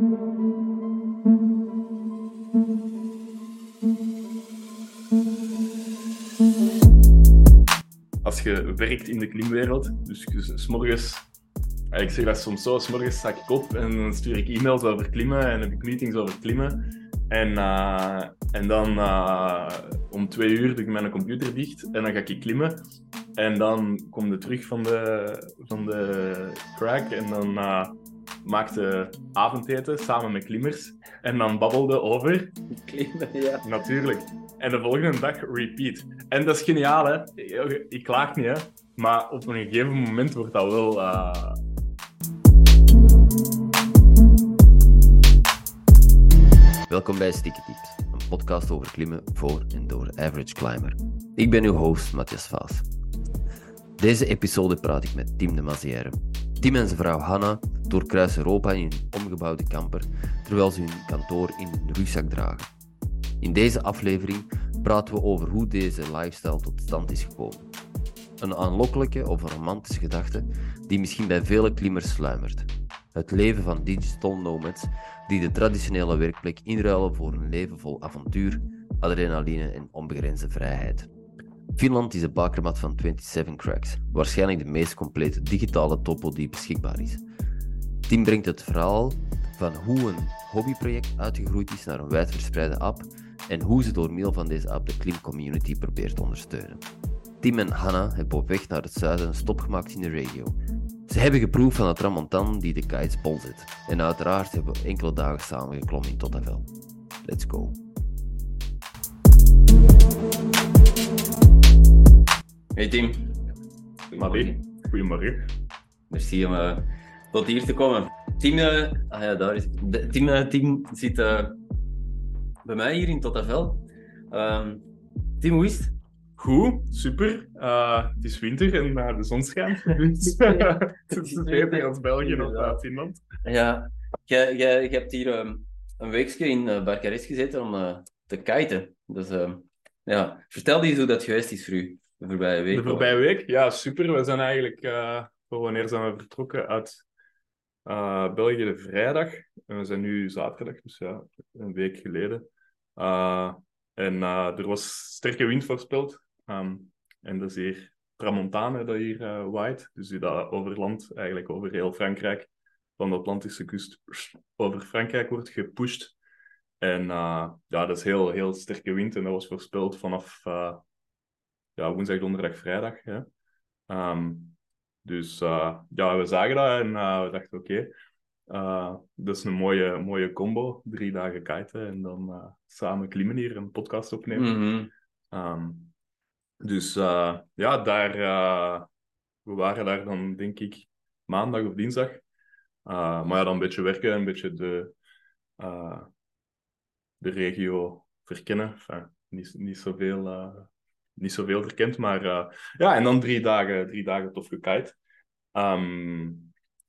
Als je werkt in de klimwereld, dus ik zeg dat soms zo, s morgens ik op en dan stuur ik e-mails over klimmen en heb ik meetings over klimmen. En, eh, en dan eh, om twee uur doe ik mijn computer dicht en dan ga ik klimmen. En dan kom je terug van de, van de crack en dan eh maakte avondeten samen met klimmers. En dan babbelde over Klimmen, ja. Natuurlijk. En de volgende dag repeat. En dat is geniaal, hè? Ik klaag niet, hè? Maar op een gegeven moment wordt dat wel. eh, Welkom bij Sticky Tips, een podcast over klimmen voor en door de average climber. Ik ben uw host, Matthias Vaas. Deze episode praat ik met Tim de Mazière. Tim en zijn vrouw Hanna doorkruisen Europa in hun omgebouwde camper, terwijl ze hun kantoor in hun rugzak dragen. In deze aflevering praten we over hoe deze lifestyle tot stand is gekomen. Een aanlokkelijke of een romantische gedachte die misschien bij vele klimmers sluimert. Het leven van digital nomads die de traditionele werkplek inruilen voor een leven vol avontuur, adrenaline en onbegrensde vrijheid. Finland is de bakermat van 27 Cracks, waarschijnlijk de meest complete digitale topo die beschikbaar is. Tim brengt het verhaal van hoe een hobbyproject uitgegroeid is naar een wijdverspreide app en hoe ze door middel van deze app de klimcommunity probeert te ondersteunen. Tim en Hanna hebben op weg naar het zuiden een stop gemaakt in de regio. Ze hebben geproefd van het tramontan die de kites bol zet. En uiteraard hebben we enkele dagen samen geklommen in Tottevel. Let's go. Hey Tim. Marie, goedemorgen. Merci om eh, tot hier te komen. Tim, eh, ah ja, daar is Tim, eh, Tim zit eh, bij mij hier in Tottevel. Ehm Tim, hoe is het? Goed, super. Het is winter en de zon schijnt. Dus het is beter als België of Inderdaad. Finland. Ja, jij, jij, jij hebt hier ehm, een weekje in uh, Barcarès gezeten om te kiten. Dus ehm, ja, vertel eens hoe dat geweest is voor u de voorbije week. De voorbije week, ja, super. We zijn eigenlijk, voor wanneer zijn we vertrokken uit eh, België de vrijdag. En we zijn nu zaterdag, dus ja, een week geleden. Eh, en eh, er was sterke wind voorspeld. Ehm, en dat is hier Tramontane dat hier waait. Dus die dat over land, eigenlijk over heel Frankrijk, van de Atlantische kust over Frankrijk wordt gepusht. En ja, dat is heel, heel sterke wind. En dat was voorspeld vanaf ja, woensdag, donderdag, vrijdag. Ehm, dus eh, ja, we zagen dat en eh, we dachten, oké, eh, dat is een mooie, mooie combo. Drie dagen kiten en dan samen klimmen hier en een podcast opnemen. Mhm. Ehm, dus ja, daar, we waren daar dan, denk ik, maandag of dinsdag. Maar ja, dan een beetje werken, een beetje de, de regio verkennen. Enfin, niet, niet, zoveel, niet zoveel verkend, maar eh, ja, en dan drie dagen, drie dagen tof gekite. Ehm,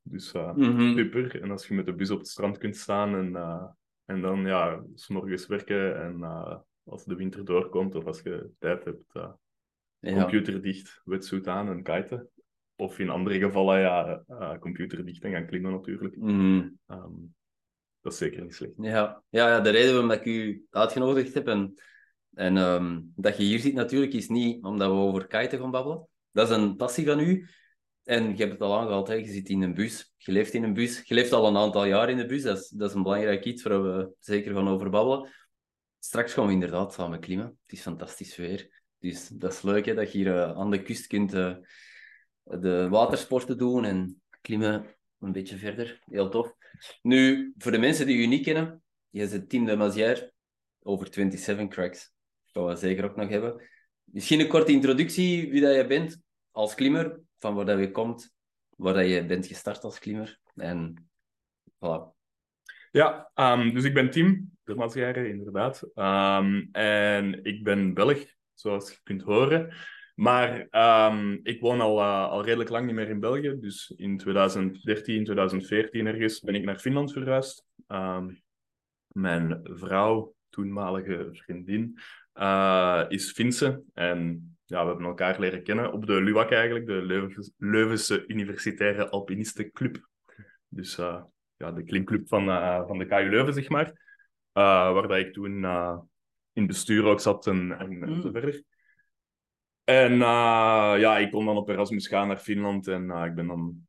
dus eh, Mhm. super. En als je met de bus op het strand kunt staan en, eh, en dan ja, s morgens werken en als de winter doorkomt of als je tijd hebt, eh, Ja. computer dicht, wetsuit aan en kiten. Of in andere gevallen, ja, eh, computer dicht en gaan klimmen natuurlijk. Mhm. Ehm, dat is zeker niet slecht. Ja. Ja, ja, de reden waarom ik u uitgenodigd heb en, en ehm, dat je hier zit natuurlijk is niet omdat we over kiten gaan babbelen. Dat is een passie van u. En je hebt het al aangehaald, hè. je zit in een bus, je leeft in een bus, je leeft al een aantal jaar in de bus. Dat is, dat is een belangrijk iets waar we zeker gaan over babbelen. Straks gaan we inderdaad samen klimmen. Het is fantastisch weer. Dus dat is leuk hè, dat je hier eh, aan de kust kunt eh, de watersporten doen en klimmen een beetje verder. Heel tof. Nu, voor de mensen die u niet kennen, je zit Tim de Mazière over 27 Cracks. Gaan we zeker ook nog hebben. Misschien een korte introductie wie dat je bent als klimmer, van waar dat je komt, waar dat je bent gestart als klimmer. En voilà. Ja, ehm, dus ik ben Tim de Mazière, inderdaad. Ehm, en ik ben Belg, zoals je kunt horen. Maar ehm, ik woon al, eh, al redelijk lang niet meer in België. Dus in 2013, 2014 ergens ben ik naar Finland verhuisd. Mijn vrouw, toenmalige vriendin, eh, is Finse. En ja, we hebben elkaar leren kennen op de LUAC eigenlijk, de Leuven- Leuvense Universitaire Alpinistenclub. Dus eh, ja, de klimclub van, uh, van de KU Leuven, zeg maar. Uh, waar dat ik toen in bestuur ook zat en, en, mm. zo verder. En ja, ik kon dan op Erasmus gaan naar Finland en ik ben dan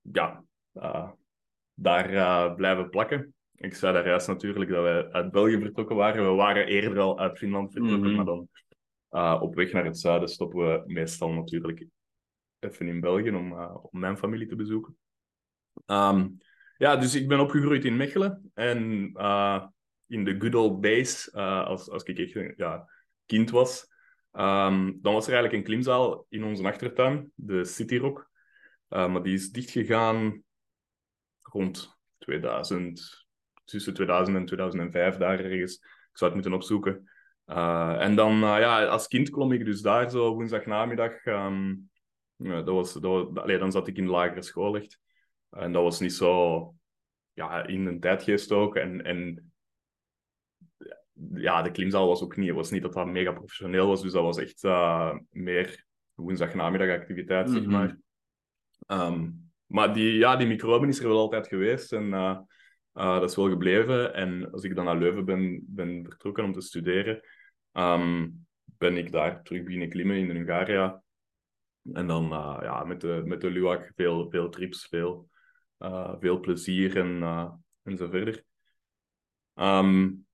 ja, daar blijven plakken. Ik zei daar juist natuurlijk dat wij uit België vertrokken waren. We waren eerder al uit Finland vertrokken, mm maar dan op weg naar het zuiden stoppen we meestal natuurlijk even in België om, om mijn familie te bezoeken. Um, ja, dus ik ben opgegroeid in Mechelen. En uh, in de good old days, als, als ik echt ja, kind was, um, dan was er eigenlijk een klimzaal in onze achtertuin, de City Rock. Maar die is dichtgegaan rond 2000, tussen 2000 en 2005, daar ergens. Ik zou het moeten opzoeken. en dan, ja, als kind klom ik dus daar zo woensdagnamiddag. Um, ja, dat was, dat was, allee, dan zat ik in de lagere school echt. En dat was niet zo ja, in een tijd gestoken. En, en ja, de klimzaal was ook niet, was niet dat dat mega professioneel was. Dus dat was echt uh, meer woensdagnamiddagactiviteit, mm -hmm. zeg maar. Um, maar die, ja, die microben is er wel altijd geweest. En uh, dat is wel gebleven. En als ik dan naar Leuven ben, ben vertrokken om te studeren, um, ben ik daar terug beginnen klimmen in de Hungaria. En dan ja, met de, met de veel, veel trips, veel uh, veel plezier en, uh, en zo verder. Um,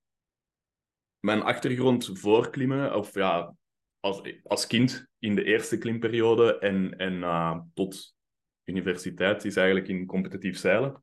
mijn achtergrond voor klimmen, of ja, als, als kind in de eerste klimperiode en, en tot universiteit, is eigenlijk in competitief zeilen.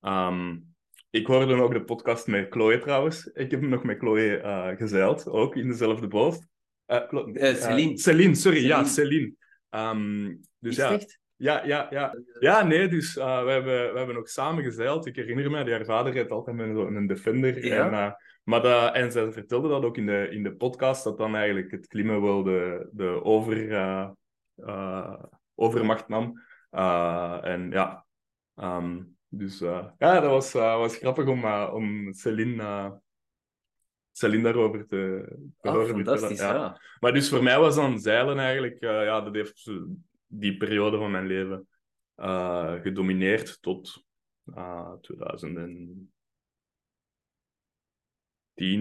Um, ik hoorde ook de podcast met Chloe trouwens. Ik heb nog met Chloe uh, gezeild, ook in dezelfde boot. Uh, Celine. Celine, sorry, Celine. ja, Celine. Um, dus ja, ja, ja, ja. Ja, nee, dus uh, we, hebben, we hebben ook samen gezeild. Ik herinner me, die haar vader reed altijd met een, een Defender. Ja. En, uh, maar dat, en ze vertelde dat ook in de, in de podcast, dat dan eigenlijk het klimmen wel de, de over, uh, overmacht nam. en ja, um, dus ja, dat was, was grappig om, om Celine... Celine daarover te, te oh, horen. Fantastisch, ja. ja. Maar dus voor mij was dan zeilen eigenlijk, ja, dat heeft die periode van mijn leven gedomineerd tot uh, 2010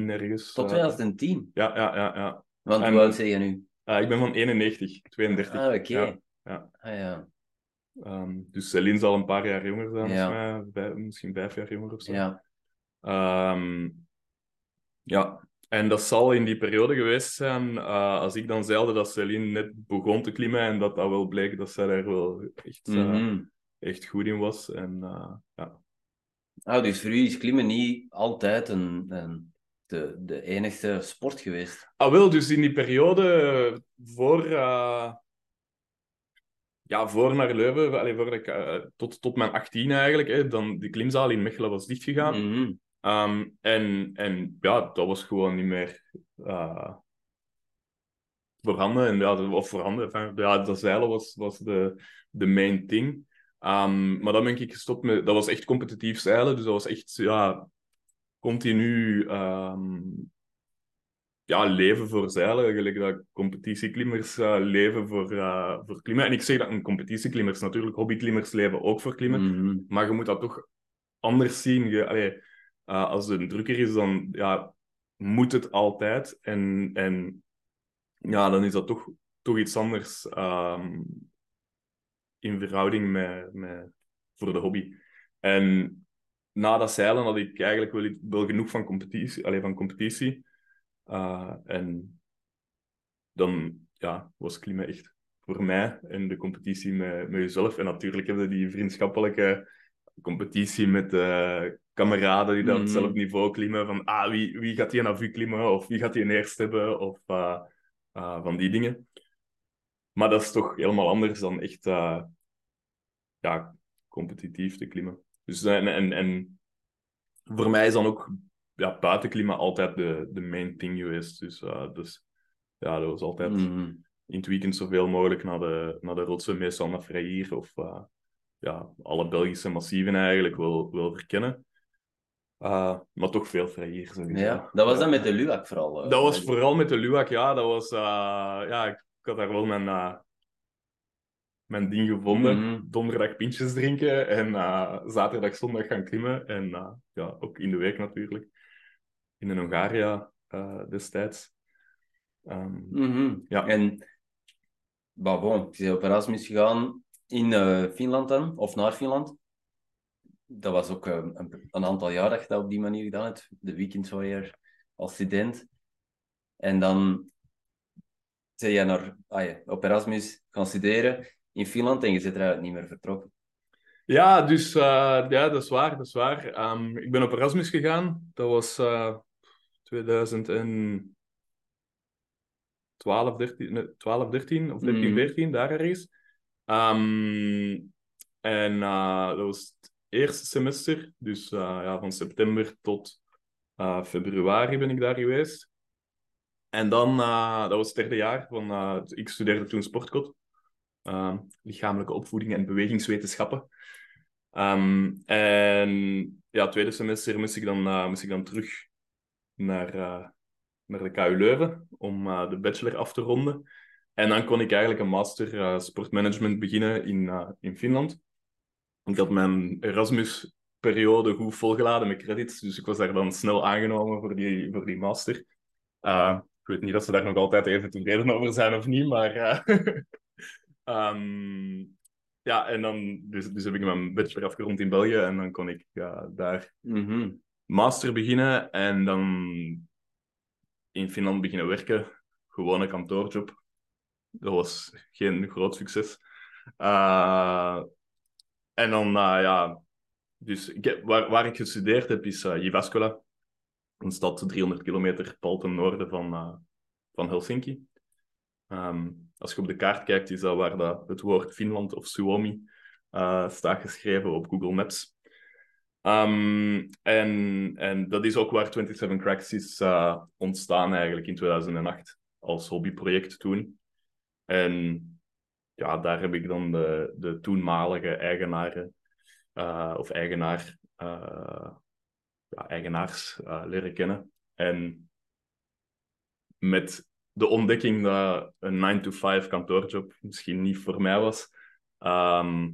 ergens. Tot 2010? Uh, ja, ja, ja. ja. Want hoe oud ben je nu? ik ben van 91, 32. Ah, oké. Okay. Ja. ja. Ah, ja. Um, dus Celine zal een paar jaar jonger zijn, ja. mij, misschien vijf jaar jonger of zo. Ja. Um, ja, en dat zal in die periode geweest zijn, uh, als ik dan zeilde dat Celine net begon te klimmen en dat dat wel bleek dat zij er wel echt, uh, mm -hmm. echt goed in was. En, uh, ja. Oh, dus voor u is klimmen niet altijd een, een, de, de enigste sport geweest? Ah, wel, dus in die periode voor, ja, voor naar Leuven, allee, voor ik, tot, tot mijn 18 eigenlijk, hè, dan de klimzaal in Mechelen was dichtgegaan. Mm -hmm. Um, en, en ja, dat was gewoon niet meer uh, voorhanden. En, ja, of voorhanden. Enfin, ja, dat zeilen was, was de, de main thing. Um, maar dan ben ik gestopt met... Dat was echt competitief zeilen. Dus dat was echt ja, continu um, ja, leven voor zeilen. Gelijk dat competitieklimmers uh, leven voor, uh, voor klimmen. En ik zeg dat een competitieklimmers, natuurlijk hobbyklimmers leven ook voor klimmen. Mm -hmm. Maar je moet dat toch anders zien. Je, allee, uh, als het een drukker is, dan ja, moet het altijd. En, en ja, dan is dat toch, toch iets anders um, in verhouding met, met, voor de hobby. En na dat zeilen had ik eigenlijk wel, wel genoeg van competitie. Alleen van competitie. Uh, en dan ja, was klimmen echt voor mij en de competitie met, met jezelf. En natuurlijk hebben die vriendschappelijke competitie met uh, kameraden die dat mm. hetzelfde niveau klimmen. Van ah, wie, wie gaat hier naar vu klimmen? Of wie gaat hier eerst hebben? Of uh, uh, van die dingen. Maar dat is toch helemaal anders dan echt ja, competitief te klimmen. Dus, en, en, en voor mij is dan ook ja, buitenklimmen altijd de, de main thing geweest. Dus, dus ja, dat was altijd mm. in het weekend zoveel mogelijk naar de, naar de rotsen, meestal naar Freire of ja, alle Belgische massieven eigenlijk wil, wil verkennen. Uh, maar toch veel. Sowieso. Ja, dat was dan met de LUAC vooral? Uh, dat was vooral met de LUAC, ja. Dat was, uh, ja, ik had daar wel mijn, mijn ding gevonden. Mhm. Donderdag pintjes drinken en eh, zaterdag, zondag gaan klimmen. En eh, ja, ook in de week natuurlijk. In de Hongaria eh, destijds. Ehm, Mhm. Ja. En, bah bon, je bent op Erasmus gegaan in eh, Finland dan, of naar Finland. Dat was ook eh, een, een aantal jaar dat je dat op die manier gedaan hebt. De weekends waar je als student. En dan ben je naar, ah ja, op Erasmus gaan studeren in Finland en je zit eruit niet meer vertrokken. Ja, dus eh, ja, dat is waar. Dat is waar. Ehm, ik ben op Erasmus gegaan. Dat was 2012, 13, nee, 12, 13 of 13, Mhm. 14, daar ergens. Ehm, en eh, dat was het eerste semester. Dus eh, ja, van september tot eh, februari ben ik daar geweest. En dan, dat was het derde jaar. Van, ik studeerde toen sportkot. Ehm, lichamelijke opvoeding en bewegingswetenschappen. Ehm, en ja, tweede semester moest ik dan, moest ik dan terug naar, eh, naar de KU Leuven om eh, de bachelor af te ronden. En dan kon ik eigenlijk een master eh, sportmanagement beginnen in, in Finland. Ik had mijn Erasmus-periode goed volgeladen met credits, dus ik was daar dan snel aangenomen voor die, voor die master. Ik weet niet of ze daar nog altijd even tevreden over zijn of niet, maar... ehm, ja, en dan dus, dus heb ik mijn bachelor afgerond in België en dan kon ik daar Mhm. Master beginnen en dan in Finland beginnen werken. Gewone kantoorjob. Dat was geen groot succes. Eh, en dan, eh, ja, dus ik waar, waar ik gestudeerd heb is eh Jyväskylä, een stad 300 kilometer pal ten noorden van, van Helsinki. Ehm, als je op de kaart kijkt, is dat waar dat het woord Finland of Suomi staat geschreven op Google Maps. Ehm, en, en dat is ook waar 27 Cracks is eh, ontstaan eigenlijk in 2008 als hobbyproject toen. En ja, daar heb ik dan de, de toenmalige eigenaren eh, of eigenaar, eh, ja, eigenaars leren kennen. En met de ontdekking dat een 9-to-5 kantoorjob misschien niet voor mij was, ehm,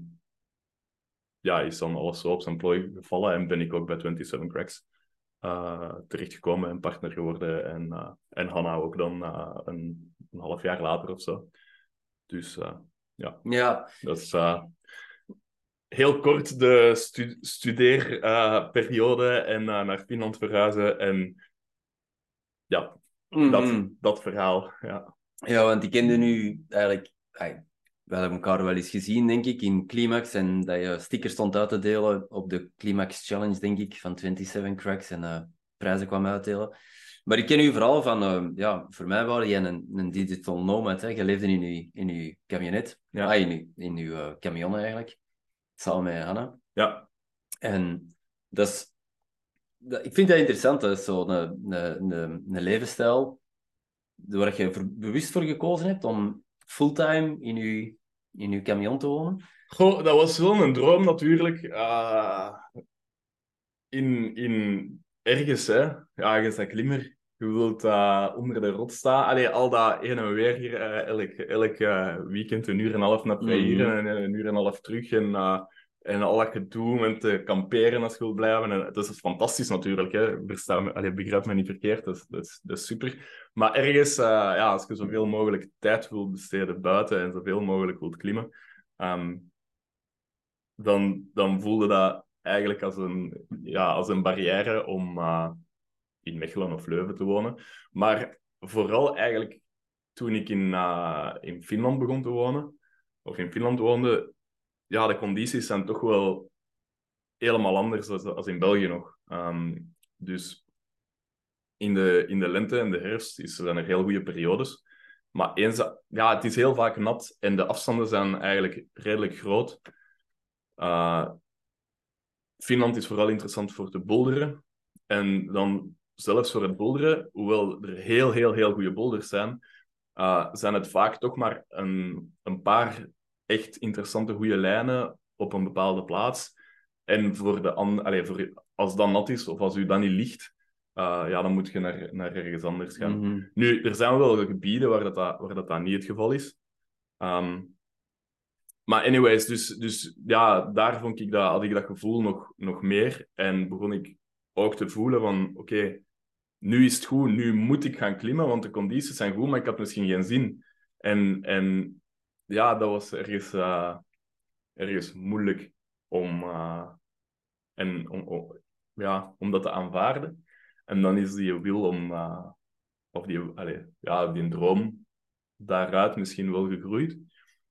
ja, is dan alles zo op zijn plooi gevallen en ben ik ook bij 27 Cracks eh, terechtgekomen en partner geworden. En, eh, en Hanna ook dan eh, een, een half jaar later of zo. Dus eh, Ja, dat is heel kort de stu studeerperiode en naar Finland verhuizen. En ja, dat, Mhm. dat verhaal. Ja. Ja, want ik kende nu eigenlijk... we hebben elkaar wel eens gezien, denk ik, in Climax. En dat je stickers stond uit te delen op de Climax Challenge, denk ik, van 27 Cracks. En eh, prijzen kwam uitdelen. Maar ik ken u vooral van... eh, ja, voor mij waren jij een, een digital nomad. Hè? Je leefde in je, in uw camionet. Ja. Ah, in uw, in uw eh, camion eigenlijk. Samen met Hanna. ja, En dat is, dat, ik vind dat interessant, is zo'n een, een, een, een levensstijl waar je voor- bewust voor gekozen hebt om fulltime in je, in uw camion te wonen. Goh, dat was wel een droom natuurlijk. Eh, in, in ergens, hè. Ja, je bent klimmer. Je wilt eh, onder de rot staan. Allee, al dat heen en weer hier, eh, elk, elk weekend een uur en een half naar Prairieren en een uur en een half terug. En, en al dat gedoe met te kamperen als je blijven. En, dat is fantastisch natuurlijk. Hè. Begrijp me niet verkeerd, dat is, dat is, super. Maar ergens, eh, ja, als je zoveel mogelijk tijd wilt besteden buiten en zoveel mogelijk wilt klimmen, ehm, dan, dan voelde dat eigenlijk als een, ja, als een barrière om eh, in Mechelen of Leuven te wonen. Maar vooral eigenlijk toen ik in, eh, in Finland begon te wonen, of in Finland woonde, ja, de condities zijn toch wel helemaal anders als, als in België nog. Ehm, dus in de, in de lente en de herfst is, zijn er heel goede periodes. Maar eens, ja, het is heel vaak nat en de afstanden zijn eigenlijk redelijk groot. Uh, Finland is vooral interessant voor te boulderen. En dan zelfs voor het boulderen, hoewel er heel, heel, heel goede boulders zijn, uh, zijn het vaak toch maar een, een paar echt interessante goede lijnen op een bepaalde plaats. En voor de allee, voor, als dat nat is of als u dat niet ligt, uh, ja, dan moet je naar, naar ergens anders gaan. Mhm. Nu, er zijn wel gebieden waar dat, waar dat, dat niet het geval is. Um, maar anyways, dus, dus ja, daar vond ik dat, had ik dat gevoel nog, nog meer. En begon ik ook te voelen van, oké, nu is het goed, nu moet ik gaan klimmen, want de condities zijn goed, maar ik had misschien geen zin. En, en ja, dat was ergens, uh, ergens moeilijk om, uh, en, om, om, ja, om dat te aanvaarden. En dan is die wil om, uh, of die, allez, ja, die droom daaruit misschien wel gegroeid.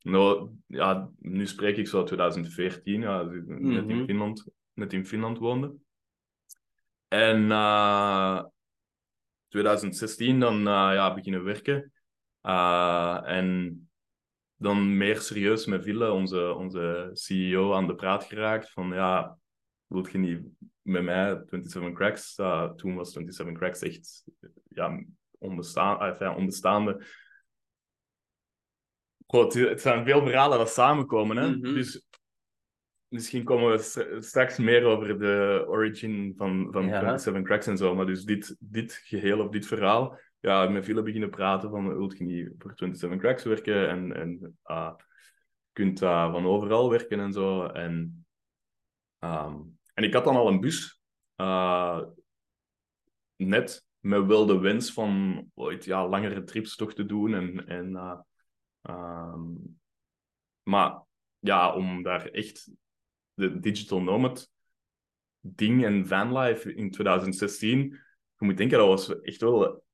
Nou, ja, nu spreek ik zo 2014, ja, net, in Mhm. Finland, net in Finland woonde. En eh 2016 dan eh, ja, beginnen werken. Eh, en dan meer serieus met Ville, onze, onze CEO, aan de praat geraakt. Van ja, wilt je niet met mij 27 Cracks? toen was 27 Cracks echt ja, onbestaan, eh, enfin, onbestaande. Goh, het, zijn veel verhalen dat samenkomen. Hè? Mhm. Dus misschien komen we stra- straks meer over de origin van, van Ja. 27 Cracks en zo. Maar dus dit, dit geheel of dit verhaal, ja, met veel beginnen praten van, wilt je voor 27 Cracks werken? En, en ah, kunt uh, van overal werken en zo. En, ehm, en ik had dan al een bus. eh, net met wel de wens van ooit ja, langere trips toch te doen. En, en, eh, ehm, maar ja, om daar echt de digital nomad ding en vanlife in 2016, je moet denken, dat was echt wel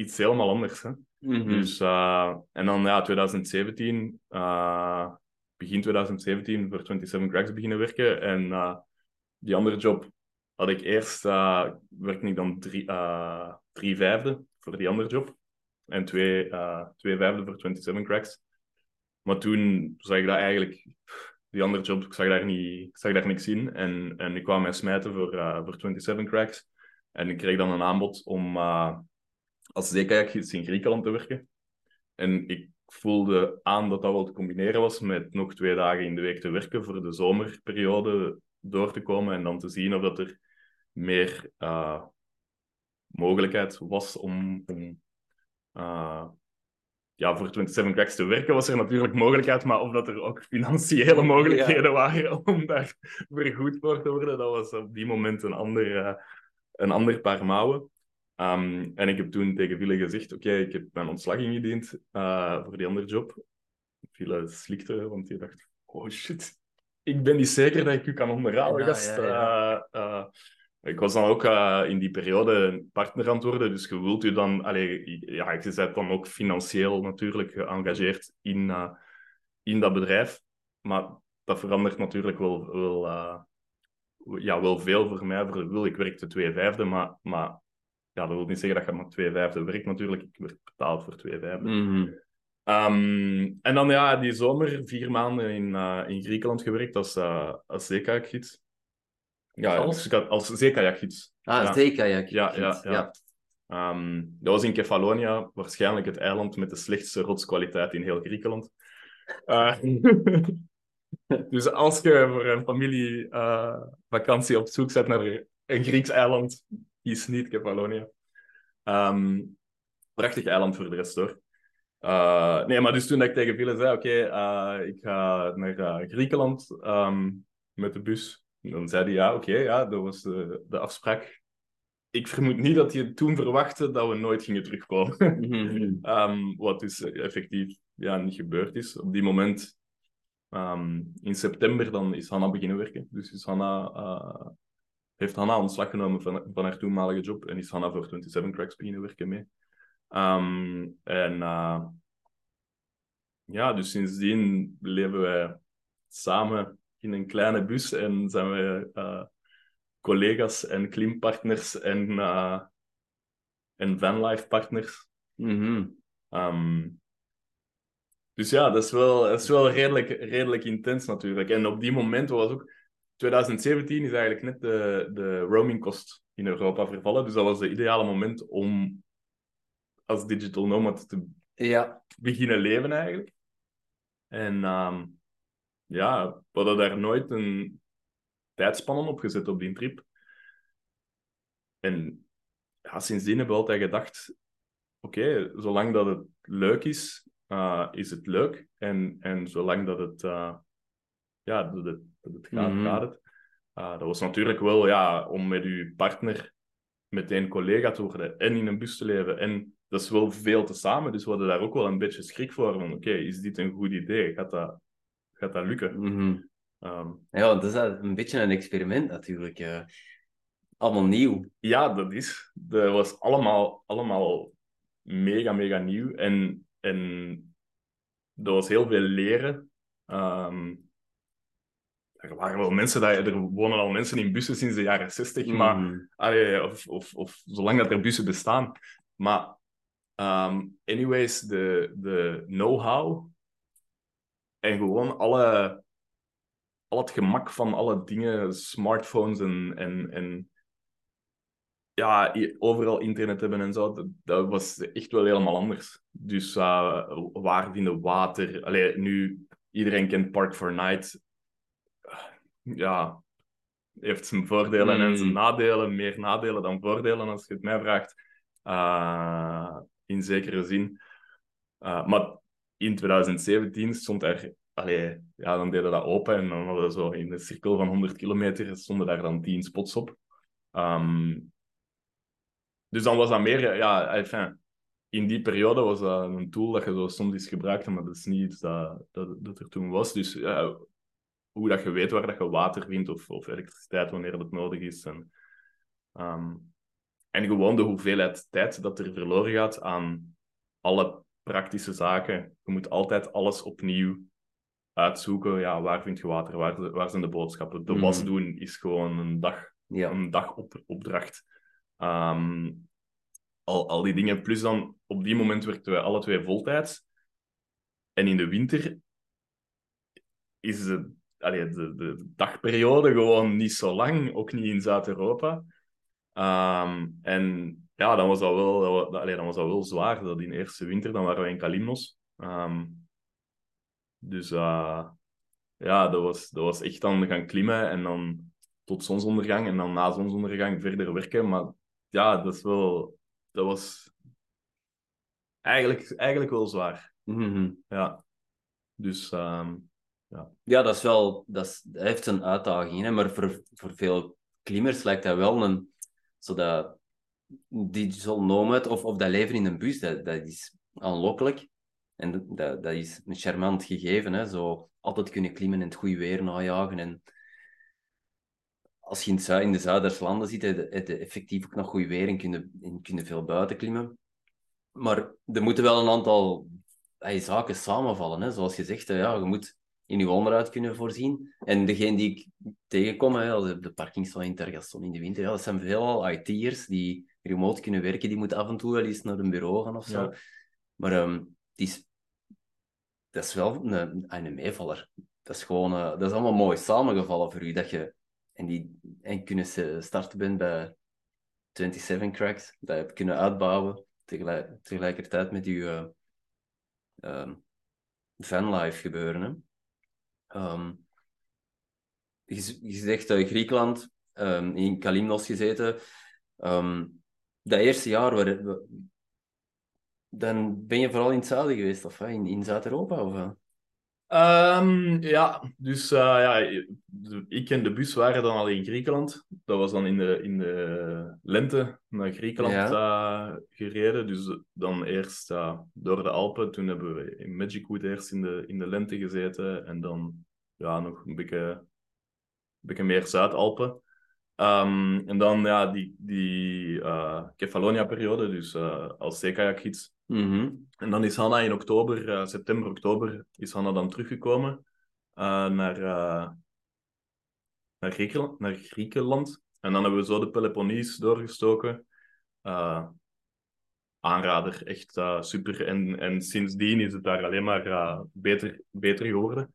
iets helemaal anders. Hè? Mhm. Dus, eh, en dan ja, 2017, eh, begin 2017 voor 27 Cracks beginnen werken. En eh, die andere job had ik eerst, werkte ik dan drie, drie vijfde voor die andere job. En twee, twee vijfde voor 27 Cracks. Maar toen zag ik dat eigenlijk, die andere job, ik zag daar, niet, ik zag daar niks in. En, en ik kwam mij smijten voor, voor 27 Cracks. En ik kreeg dan een aanbod om eh, als zeekajakgids in Griekenland te werken. En ik voelde aan dat dat wel te combineren was met nog twee dagen in de week te werken voor de zomerperiode door te komen en dan te zien of dat er meer uh, mogelijkheid was om, om uh, ja, voor 27 Cracks te werken, was er natuurlijk mogelijkheid, maar of dat er ook financiële mogelijkheden ja. waren om daar vergoed voor te worden, dat was op die moment een ander, uh, een ander paar mouwen. Um, en ik heb toen tegen Ville gezegd, oké, okay, ik heb mijn ontslag ingediend uh, voor die andere job. Ville slikte, want die dacht, oh shit, ik ben niet zeker dat ik u kan onderhouden, Ja, gast. ja, ja. Uh, uh, ik was dan ook in die periode partner aan het worden, dus je wilt u dan... Allee, ja, je bent dan ook financieel natuurlijk geëngageerd in, in dat bedrijf. Maar dat verandert natuurlijk wel, wel, ja, wel veel voor mij. Voor wil, ik werkte twee vijfde, maar, maar ja, dat wil niet zeggen dat je maar twee vijfde werkt natuurlijk. Ik werd betaald voor twee vijfde. Mm -hmm. um, en dan ja, die zomer vier maanden in, uh, in Griekenland gewerkt als, uh, als zeekajakgids. Ja, als, als zeekajakgids. Ah, ja. zeekajakgids. Ja, ja, ja. ja. Um, dat was in Kefalonia, waarschijnlijk het eiland met de slechtste rotskwaliteit in heel Griekenland. Uh, dus als je voor een familie uh, vakantie op zoek bent naar een Grieks eiland, is niet Kefalonia. Um, prachtig eiland voor de rest hoor. Uh, nee, maar dus toen ik tegen Ville zei, oké, okay, ik ga naar Griekenland um, met de bus. En dan zei hij, ja, oké, okay, ja, dat was de, de afspraak. Ik vermoed niet dat je toen verwachtte dat we nooit gingen terugkomen. -hmm. um, wat dus effectief ja, niet gebeurd is. Op die moment, um, in september, dan is Hanna beginnen werken. Dus is Hanna, heeft Hanna ontslag genomen van, van haar toenmalige job en is Hanna voor 27 Cracks beginnen werken mee. Um, en uh, ja, dus sindsdien leven wij samen in een kleine bus en zijn we uh, collega's en klimpartners en, uh, en vanlife partners. Mm -hmm. um, dus ja, dat is wel, dat is wel redelijk, redelijk intens natuurlijk. En op die moment was ook... 2017 is eigenlijk net de, de roamingkost in Europa vervallen. Dus dat was het ideale moment om als digital nomad te ja. beginnen leven eigenlijk. En um, ja, we hadden daar nooit een tijdspannen op gezet op die trip. En ja, sindsdien hebben we altijd gedacht, oké, okay, zolang dat het leuk is eh, is het leuk. En, en zolang dat het, eh, ja, dat het, dat gaat, Mhm. gaat het. Eh, dat was natuurlijk wel ja, om met uw partner meteen collega te worden en in een bus te leven. En dat is wel veel te samen, dus we hadden daar ook wel een beetje schrik voor. Van oké, is dit een goed idee? Gaat dat, gaat dat lukken? Mhm. Ehm, Ja, want dat is een beetje een experiment natuurlijk. eh. allemaal nieuw. ja, dat is. Dat was allemaal, allemaal mega, mega nieuw. En, en er was heel veel leren. Ehm, er waren wel mensen, dat, er wonen al mensen in bussen sinds de jaren 60, maar. Allee, of, of, of zolang dat er bussen bestaan. Maar, ehm, anyways, de, de know-how en gewoon alle, al het gemak van alle dingen, smartphones en, en, en ja, overal internet hebben en zo, dat, dat was echt wel helemaal anders. Dus eh, waar vinden water? Allee, nu, iedereen kent Park for Night. Ja, heeft zijn voordelen en zijn Mm. nadelen. Meer nadelen dan voordelen, als je het mij vraagt. Eh, in zekere zin. Eh, maar in 2017 stond er... Allee, ja, dan deden we dat open en dan hadden we zo in een cirkel van 100 kilometer stonden daar dan 10 spots op. Ehm, dus dan was dat meer... Ja, enfin, in die periode was dat een tool dat je zo soms eens gebruikte, maar dat is niet iets dat, dat, dat er toen was. Dus ja, hoe dat je weet waar dat je water vindt of, of elektriciteit wanneer dat nodig is. En, ehm, en gewoon de hoeveelheid tijd dat er verloren gaat aan alle praktische zaken. Je moet altijd alles opnieuw uitzoeken. Ja, waar vind je water? Waar, waar zijn de boodschappen? De Mhm. was doen is gewoon een dag Ja. een dagopdracht. Ehm, al, al die dingen. Plus dan, op die moment werkten wij alle twee voltijds. En in de winter is de, allee, de, de dagperiode gewoon niet zo lang, ook niet in Zuid-Europa. Ehm, en ja, dan was dat wel, dat allee, dan was dat wel zwaar. Dat in de eerste winter, dan waren we in Kalimnos. Ehm, dus eh, ja, dat was, dat was echt dan gaan klimmen en dan tot zonsondergang en dan na zonsondergang verder werken. Maar ja, dat is wel... Dat was eigenlijk, eigenlijk wel zwaar. Mhm. Ja. Dus ehm, Ja, dat is wel, dat, heeft een uitdaging, hè? maar voor, voor veel klimmers lijkt dat wel een, zo dat digital nomad of, of dat leven in een bus, dat, dat is aanlokkelijk. En dat- dat, is een charmant gegeven, hè? zo altijd kunnen klimmen en het goede weer najagen. En als je in, in de Zuiderse landen zit, heb je, effectief ook nog goed weer en kunnen, en kunnen veel buiten klimmen. Maar er moeten wel een aantal hey, zaken samenvallen. Hè? Zoals je zegt, hè, ja, je moet in je onderhoud kunnen voorzien. En degene die ik tegenkom, hè, de parkings van Intergaston in de winter, ja, dat zijn veelal IT'ers die remote kunnen werken. Die moeten af en toe wel eens naar een bureau gaan of zo. Ja. Maar ehm, het is, dat is wel een, een meevaller. Dat is gewoon, eh, dat is allemaal mooi samengevallen voor u. Dat je, en, die, en kunnen starten bent bij 27 cracks, dat je hebt kunnen uitbouwen tegelijk, tegelijkertijd met je eh, ehm, fanlife gebeuren. Hè? Ehm, je, zegt eh, Griekenland, ehm, in Kalimnos gezeten. Ehm, dat eerste jaar, dan ben je vooral in het zuiden geweest, of in, Zuid-Europa? Of, ja, dus eh, ja, ik en de bus waren dan al in Griekenland. Dat was dan in de, in de lente naar Griekenland eh, gereden. Dus dan eerst door de Alpen. Toen hebben we in Magicwood eerst in de, in de lente gezeten. En dan ja, nog een beetje, een beetje meer Zuid-Alpen. Ehm, en dan ja, die, die eh, Kefalonia-periode, dus eh, als zeekajakgids. Mhm. En dan is Hanna in oktober, september, oktober, is Hanna dan teruggekomen naar, naar, Griekenland, naar Griekenland. En dan hebben we zo de Peloponnese doorgestoken. Eh, aanrader, echt eh, super. En, en sindsdien is het daar alleen maar eh, beter, beter geworden.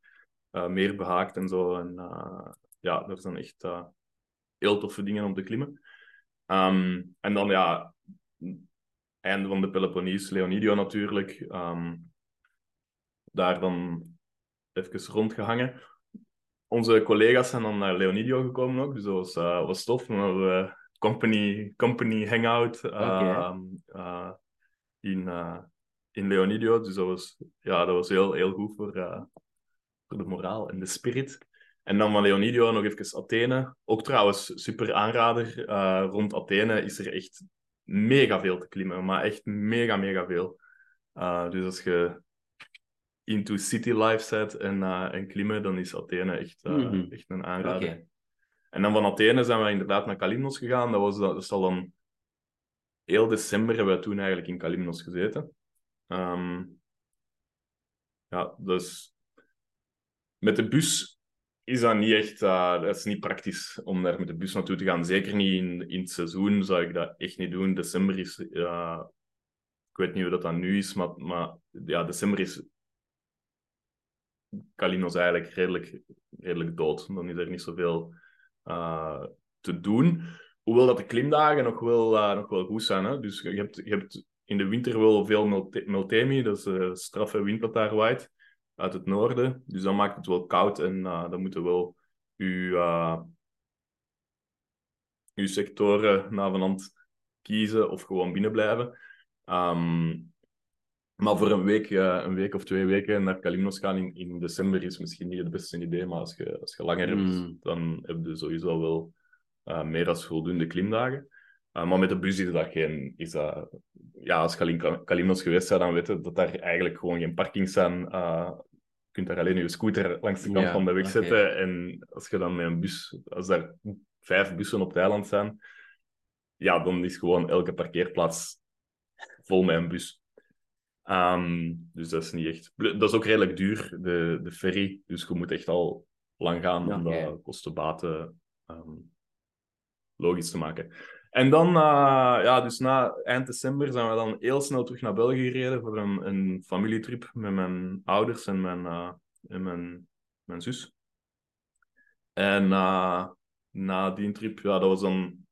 Meer behaakt en zo. En ja, er zijn echt heel toffe dingen om te klimmen. Ehm, en dan ja, einde van de Peloponnese, Leonidio natuurlijk. Ehm, daar dan even rondgehangen. Onze collega's zijn dan naar Leonidio gekomen ook, dus dat was, eh, was tof. Dan hadden we company, company hangout ehm, eh, in, eh, in Leonidio. Dus dat was, ja, dat was heel, heel goed voor, uh, voor de moraal en de spirit. En dan van Leonidio nog even Athene. Ook trouwens, super aanrader. Uh, rond Athene is er echt mega veel te klimmen. Maar echt mega, mega veel. Uh, dus als je into city life zet en, uh, en klimmen, dan is Athene echt, mm -hmm. echt een aanrader. Okay. En dan van Athene zijn we inderdaad naar Kalymnos gegaan. Dat was dat is al dan heel december hebben we toen eigenlijk in Kalymnos gezeten. Um, ja, dus met de bus is dat niet echt, uh, dat is niet praktisch om daar met de bus naartoe te gaan. Zeker niet in, in het seizoen zou ik dat echt niet doen. December is, ik weet niet hoe dat dan nu is, maar, maar ja, december is Kalymnos eigenlijk redelijk, redelijk dood. Dan is er niet zoveel uh, te doen. Hoewel dat de klimdagen nog wel, uh, nog wel goed zijn. Hè? Dus je hebt, je hebt in de winter wel veel Meltemi, dat is straffe wind dat daar waait, uit het noorden. Dus dan maakt het wel koud en uh, dan moeten wel uw, uw sectoren navenant kiezen of gewoon binnen blijven. Um, maar voor een week, uh, een week of twee weken naar Kalymnos gaan in, in december is misschien niet het beste idee. Maar als je, als je langer hebt, Mm. dan heb je sowieso wel uh, meer dan voldoende klimdagen. Uh, maar met de bus is dat geen... Is dat, ja, als je al in Ka- Kalymnos geweest bent, dan weet je dat daar eigenlijk gewoon geen parkings zijn. Uh, je kunt daar alleen je scooter langs de kant Ja, van de weg zetten. En als je dan met een bus... Als daar vijf bussen op het eiland zijn, ja, dan is gewoon elke parkeerplaats vol met een bus. Ehm, dus dat is niet echt... Dat is ook redelijk duur, de, de ferry. Dus je moet echt al lang gaan om Oké. dat kosten-baten ehm, logisch te maken. En dan, eh, ja, dus na eind december zijn we dan heel snel terug naar België gereden voor een, een familietrip met mijn ouders en mijn, eh, en mijn, mijn zus. En eh, na die trip, ja, dat was dan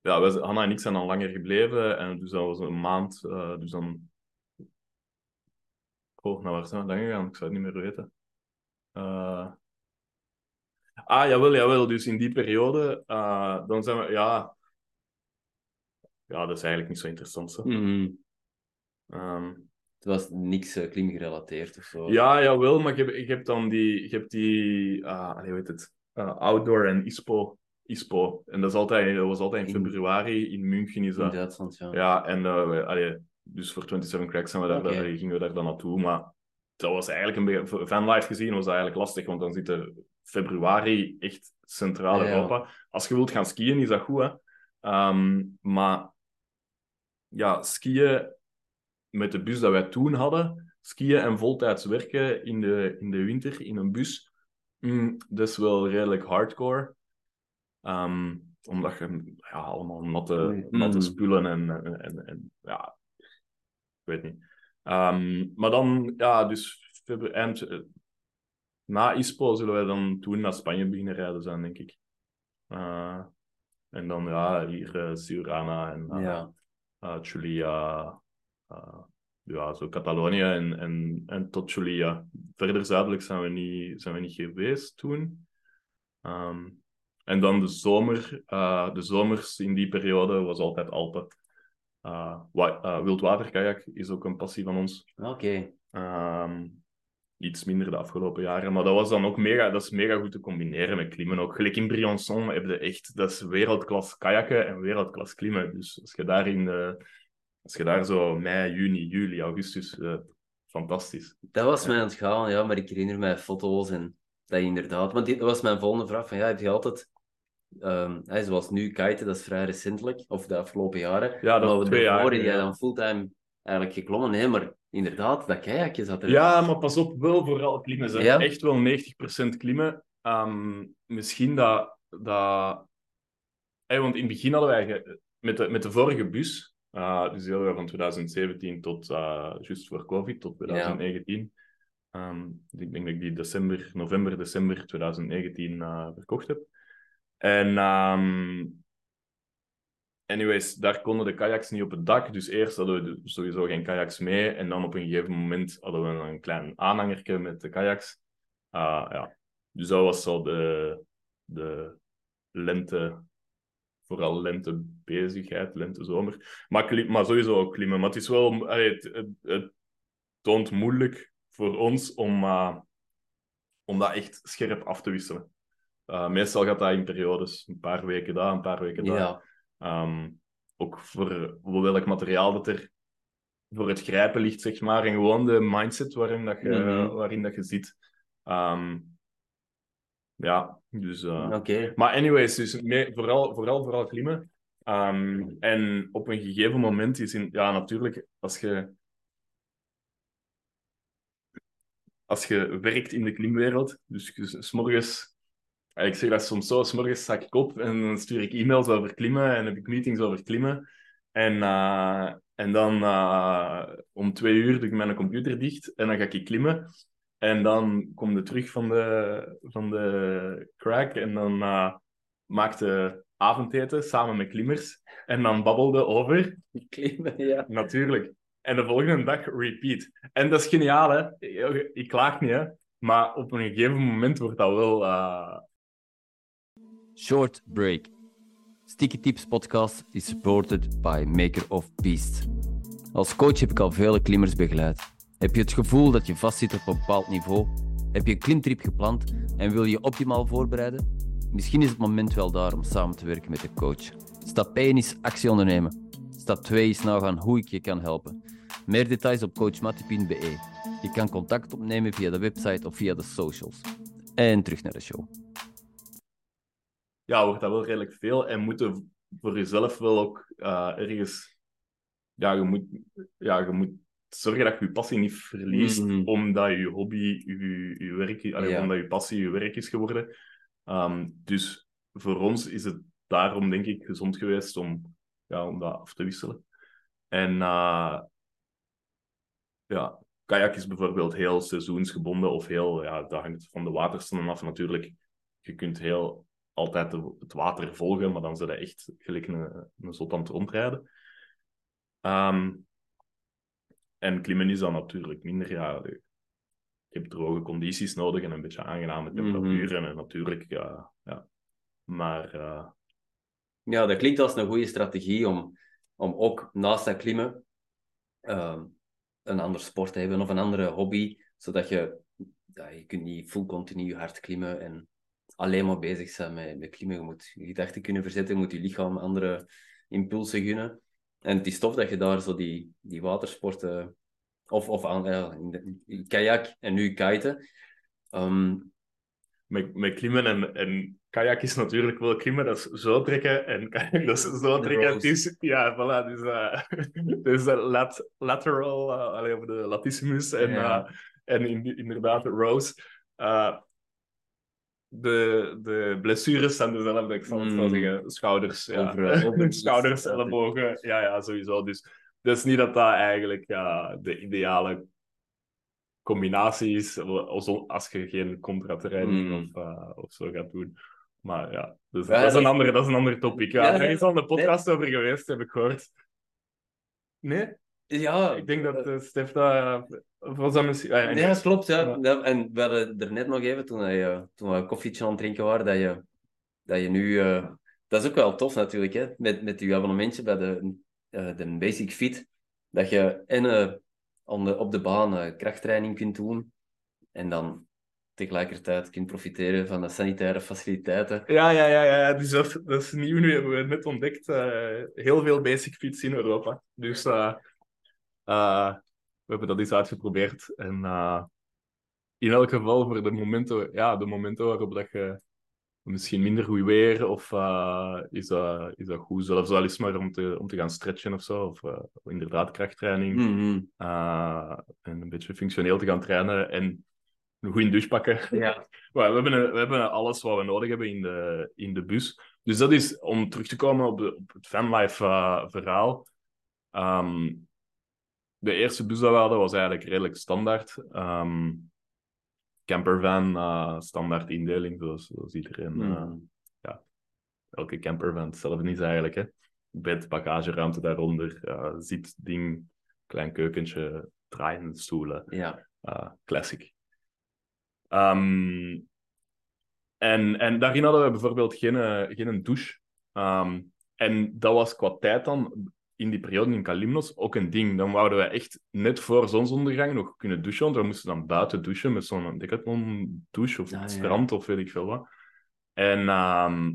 ja, wij, Hanna en ik zijn dan langer gebleven. En dus dat was een maand. eh, dus dan... Oh, nou waar zijn we dan gegaan? Ik zou het niet meer weten. Eh, Ah, jawel, jawel. Dus in die periode, eh, dan zijn we... Ja... Ja, dat is eigenlijk niet zo interessant. Zo. Mhm. Ehm, Het was niks uh, klimgerelateerd of zo. ja, jawel, maar ik heb, ik heb dan die... Ik heb die... ah, allee, hoe heet het? Outdoor en ISPO. ISPO. En dat, is altijd, dat was altijd in In- februari. In München is In dat... Duitsland, ja. Ja, en eh, allee, dus voor 27 Cracks zijn we daar, gingen we daar dan naartoe. Maar dat was eigenlijk een beetje, fanlife gezien was dat eigenlijk lastig, want dan zit er februari echt centraal Ja, ja. Europa. Als je wilt gaan skiën, is dat goed, hè. Ehm, maar ja, skiën met de bus dat wij toen hadden, skiën en voltijds werken in de, in de winter in een bus, mm, dat is wel redelijk hardcore. Ehm, omdat je ja, allemaal natte, natte Mm. spullen en, en, en, en ja, ik weet niet. Ehm, maar dan, ja, dus eind, eh, na ISPO zullen wij dan toen naar Spanje beginnen rijden zijn, denk ik. Eh, en dan, ja, hier uh, en eh, Ja. Julia, ja, zo Catalonië en, en, en tot Julia. Verder zuidelijk zijn we niet, zijn we niet geweest toen. Ehm, en dan de zomer, eh, de zomers in die periode was altijd Alpen. Eh, wa- eh, wildwaterkajak is ook een passie van ons. Oké. Ehm, iets minder de afgelopen jaren. Maar dat was dan ook mega, dat is mega goed te combineren met klimmen. Ook gelijk in Briançon heb je echt, dat is wereldklas kajakken en wereldklas klimmen. Dus als je daar in als je daar zo mei, juni, juli, augustus, eh, fantastisch. Dat was Ja. mij aan het gaan, ja, maar ik herinner mij foto's en dat inderdaad. Want dit dat was mijn volgende vraag: van ja, heb je altijd, hè, zoals nu, kiten, dat is vrij recentelijk, of de afgelopen jaren. Ja, dat maar twee jaar. jij Ja. dan fulltime eigenlijk geklommen. Nee, maar inderdaad, dat kajakje zat er. Ja, maar pas op, wel vooral klimmen. Ja? Echt wel 90% klimmen. Ehm, misschien dat... dat... Hey, want in het begin hadden wij... Met de, met de vorige bus, eh, dus heel jaar van 2017 tot eh juist voor COVID, tot 2019. Ehm, ik denk dat ik die december, november, december 2019 eh, verkocht heb. En ehm, anyways, daar konden de kayaks niet op het dak. Dus eerst hadden we sowieso geen kayaks mee. En dan op een gegeven moment hadden we een klein aanhangertje met de kayaks. Ah, ja. Dus dat was zo de, de lente vooral lentebezigheid, lente-zomer. Maar, kli- maar sowieso ook klimmen. Maar het is wel... het, het, het toont moeilijk voor ons om, eh, om dat echt scherp af te wisselen. Uh, meestal gaat dat in periodes. Een paar weken daar, een paar weken daar. Ja. Ehm, ook voor welk materiaal dat er voor het grijpen ligt, zeg maar. En gewoon de mindset waarin, dat je, Mhm. waarin dat je zit. Ehm, ja, dus... eh, Oké. maar anyways, dus mee- vooral, vooral, vooral klimmen. Ehm, en op een gegeven moment is in... Ja, natuurlijk, als je... Als je werkt in de klimwereld, dus s morgens... Ik zeg dat soms zo, s morgens sta ik op en dan stuur ik e-mails over klimmen en heb ik meetings over klimmen. En, eh, en dan eh, om twee uur doe ik mijn computer dicht en dan ga ik klimmen. En dan kom je terug van de, van de crack en dan uh, maakte avondeten samen met klimmers. En dan babbelde over, Klimmen, ja. natuurlijk. En de volgende dag repeat. En dat is geniaal, hè? Ik, ik klaag niet, hè? Maar op een gegeven moment wordt dat wel... Short break. Sticky Tips podcast is supported by Maker of Beasts. Als coach heb ik al vele klimmers begeleid. Heb je het gevoel dat je vastzit op een bepaald niveau? Heb je een klimtrip gepland en wil je optimaal voorbereiden? Misschien is het moment wel daar om samen te werken met een coach. Stap 1 is actie ondernemen. Stap 2 is nagaan hoe ik je kan helpen. Meer details op coachmatty.be. Je kan contact opnemen via de website of via de socials. En terug naar de show. Ja, wordt dat wel redelijk veel. En moet er voor jezelf wel ook eh, ergens... Ja, je moet, ja, je moet zorgen dat je je passie niet verliest, Mhm. omdat je hobby je, je werk, allee, Ja. omdat je passie je werk is geworden. Ehm, dus voor ons is het daarom, denk ik, gezond geweest om, ja, om dat af te wisselen. En uh, ja, kajak is bijvoorbeeld heel seizoensgebonden of heel, ja, dat hangt van de waterstanden af natuurlijk. Je kunt heel altijd het water volgen, maar dan zijn dat echt gelijk een, een zot aan het rondrijden. Ehm, en klimmen is dan natuurlijk minder. Ja, je hebt droge condities nodig en een beetje aangename temperaturen. En natuurlijk, ja. ja. Maar uh... ja, dat klinkt als een goede strategie om, om ook naast dat klimmen uh, een andere sport te hebben of een andere hobby, zodat je, ja, je kunt niet full continu hard klimmen en alleen maar bezig zijn met, met klimmen. Je moet je gedachten kunnen verzetten, je moet je lichaam andere impulsen gunnen. En het is tof dat je daar zo die, die watersporten, of, of aan, ja, in kajak en nu kiten. Um, met, met klimmen en, en kajak is natuurlijk wel klimmen, dat is zo trekken. En kajak, dat is zo trekken. Het is, ja, voilà. Dus, uh, dus uh, lat, lateral, uh, allee, of de latissimus en, en in, inderdaad de rows. De, de blessures zijn dezelfde, ik zal het zo Mm. zeggen. Schouders, ja. Overal, overal. Schouders, ellebogen, ja, ja, sowieso. Dus dat is niet dat dat eigenlijk ja, de ideale combinatie is als je geen contratraining Mm. of, uh, of zo gaat doen. Maar ja, dus, Ja, dat, is een andere, dat is een ander topic. Ja, Ja, er is al een podcast over geweest, heb ik gehoord. Nee? Ja, Ik denk dat uh, Stef dat... Of was dat misschien... Ah, Ja, dat klopt. Ja. En we hadden er net nog even, toen, hij, toen we een koffietje aan het drinken waren, dat je, dat je nu... Uh, dat is ook wel tof natuurlijk, hè? Met, met je abonnementje bij de, uh, de Basic Fit. Dat je en de, op de baan krachttraining kunt doen. En dan tegelijkertijd kunt profiteren van de sanitaire faciliteiten. Ja, ja, ja, ja. Dus dat, dat is nieuw nu, hebben we net ontdekt. Uh, heel veel Basic Fits in Europa. Dus... Uh, we hebben dat eens uitgeprobeerd. En uh, in elk geval voor de momenten, ja, de momenten waarop dat je misschien minder goed weer, of uh, is, dat, is dat goed, zelfs al is maar om te, om te gaan stretchen of zo, of inderdaad krachttraining. Mm -hmm. en een beetje functioneel te gaan trainen en een goede douche pakken. Ja. we, hebben we hebben alles wat we nodig hebben in de, in de bus. Dus dat is, om terug te komen op, de, op het fanlife verhaal. Um, de eerste bus dat we hadden was eigenlijk redelijk standaard. Um, campervan, uh, standaard indeling, zoals, zoals iedereen. Mm. Uh, ja, elke campervan hetzelfde is eigenlijk. Hè. Bed, bagageruimte daaronder, uh, zitding, klein keukentje, draaiende stoelen. Ja. Classic. Um, en, en daarin hadden we bijvoorbeeld geen, geen douche. Um, en dat was qua tijd dan, in die periode in Kalimnos, ook een ding. Dan wouden wij echt net voor zonsondergang nog kunnen douchen, want we moesten dan buiten douchen met zo'n decathlon douche of Ah, strand of weet ik veel wat. En ehm,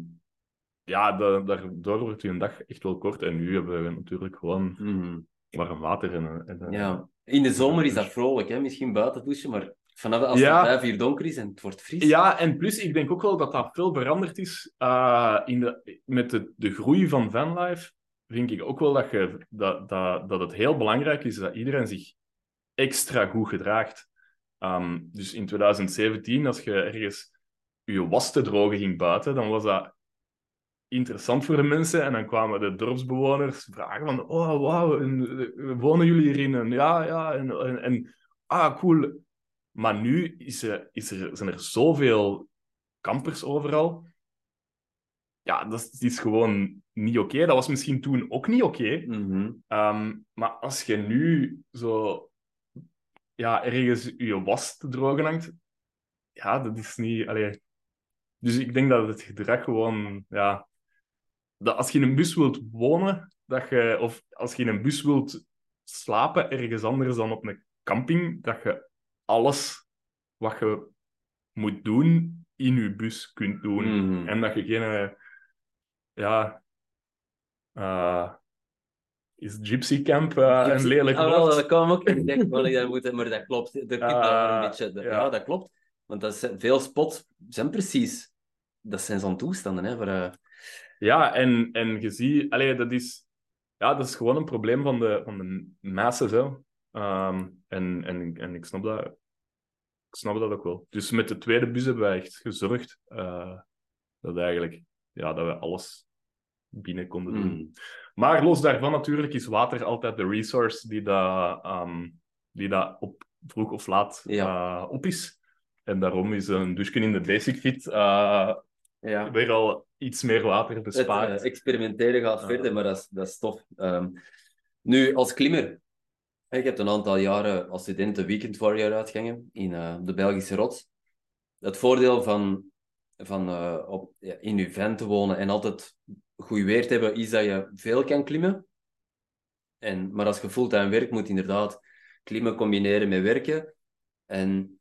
ja, da- daardoor wordt je een dag echt wel kort. En nu hebben we natuurlijk gewoon Mhm. warm water en, en Ja. In de zomer is dat vrolijk, hè? misschien buiten douchen, maar vanaf als Ja. het vijf uur donker is en het wordt fris. Ja, en plus, ik denk ook wel dat dat veel veranderd is eh, in de, met de, de groei van vanlife. Vind ik ook wel dat, je, dat, dat, dat het heel belangrijk is dat iedereen zich extra goed gedraagt. Ehm, dus in 2017, als je ergens je was te drogen ging buiten, dan was dat interessant voor de mensen. En dan kwamen de dorpsbewoners vragen van, oh, wauw, eh, wonen jullie hierin? En ja, ja, en, en, en ah, cool. Maar nu is er, is er, zijn er zoveel kampers overal. Ja, dat is, gewoon niet oké. Dat was misschien toen ook niet oké. Mhm. Ehm, maar als je nu zo ja, ergens je was te drogen hangt, ja, dat is niet. Allee. Dus ik denk dat het gedrag gewoon. Ja, dat als je in een bus wilt wonen, dat je, of als je in een bus wilt slapen ergens anders dan op een camping, dat je alles wat je moet doen in je bus kunt doen. Mhm. En dat je geen. Ja. eh, is Gypsy Camp eh, een lelijk Ah, wel, woord? dat kwam ook in denk dat maar dat klopt. Er Ah, wel een beetje, ja. ja. dat klopt. Want dat zijn, veel spots zijn precies... Dat zijn zo'n toestanden, hè. Voor, eh, Ja, en, en je ziet, allee, dat is, ja, dat is gewoon een probleem van de, van de masses. Hè. Ehm, en, en, en ik snap dat, ik snap dat ook wel. Dus met de tweede bus hebben wij echt gezorgd dat eigenlijk, ja, dat we alles binnen konden doen. mm. Maar los daarvan natuurlijk is water altijd de resource die dat, ehm, die dat op vroeg of laat Ja. eh, op is. En daarom is een douche in de Basic Fit eh, Ja. weer al iets meer water Het bespaard. eh, experimenteren gaat verder, maar dat is, dat is tof. Ehm, nu, als klimmer. Ik heb een aantal jaren als student de Weekend Warrior uitgangen in de Belgische rots. Het voordeel van, van op, ja, in je van te wonen en altijd goed weer te hebben, is dat je veel kan klimmen. En, maar als je fulltime werkt, moet je inderdaad klimmen combineren met werken. En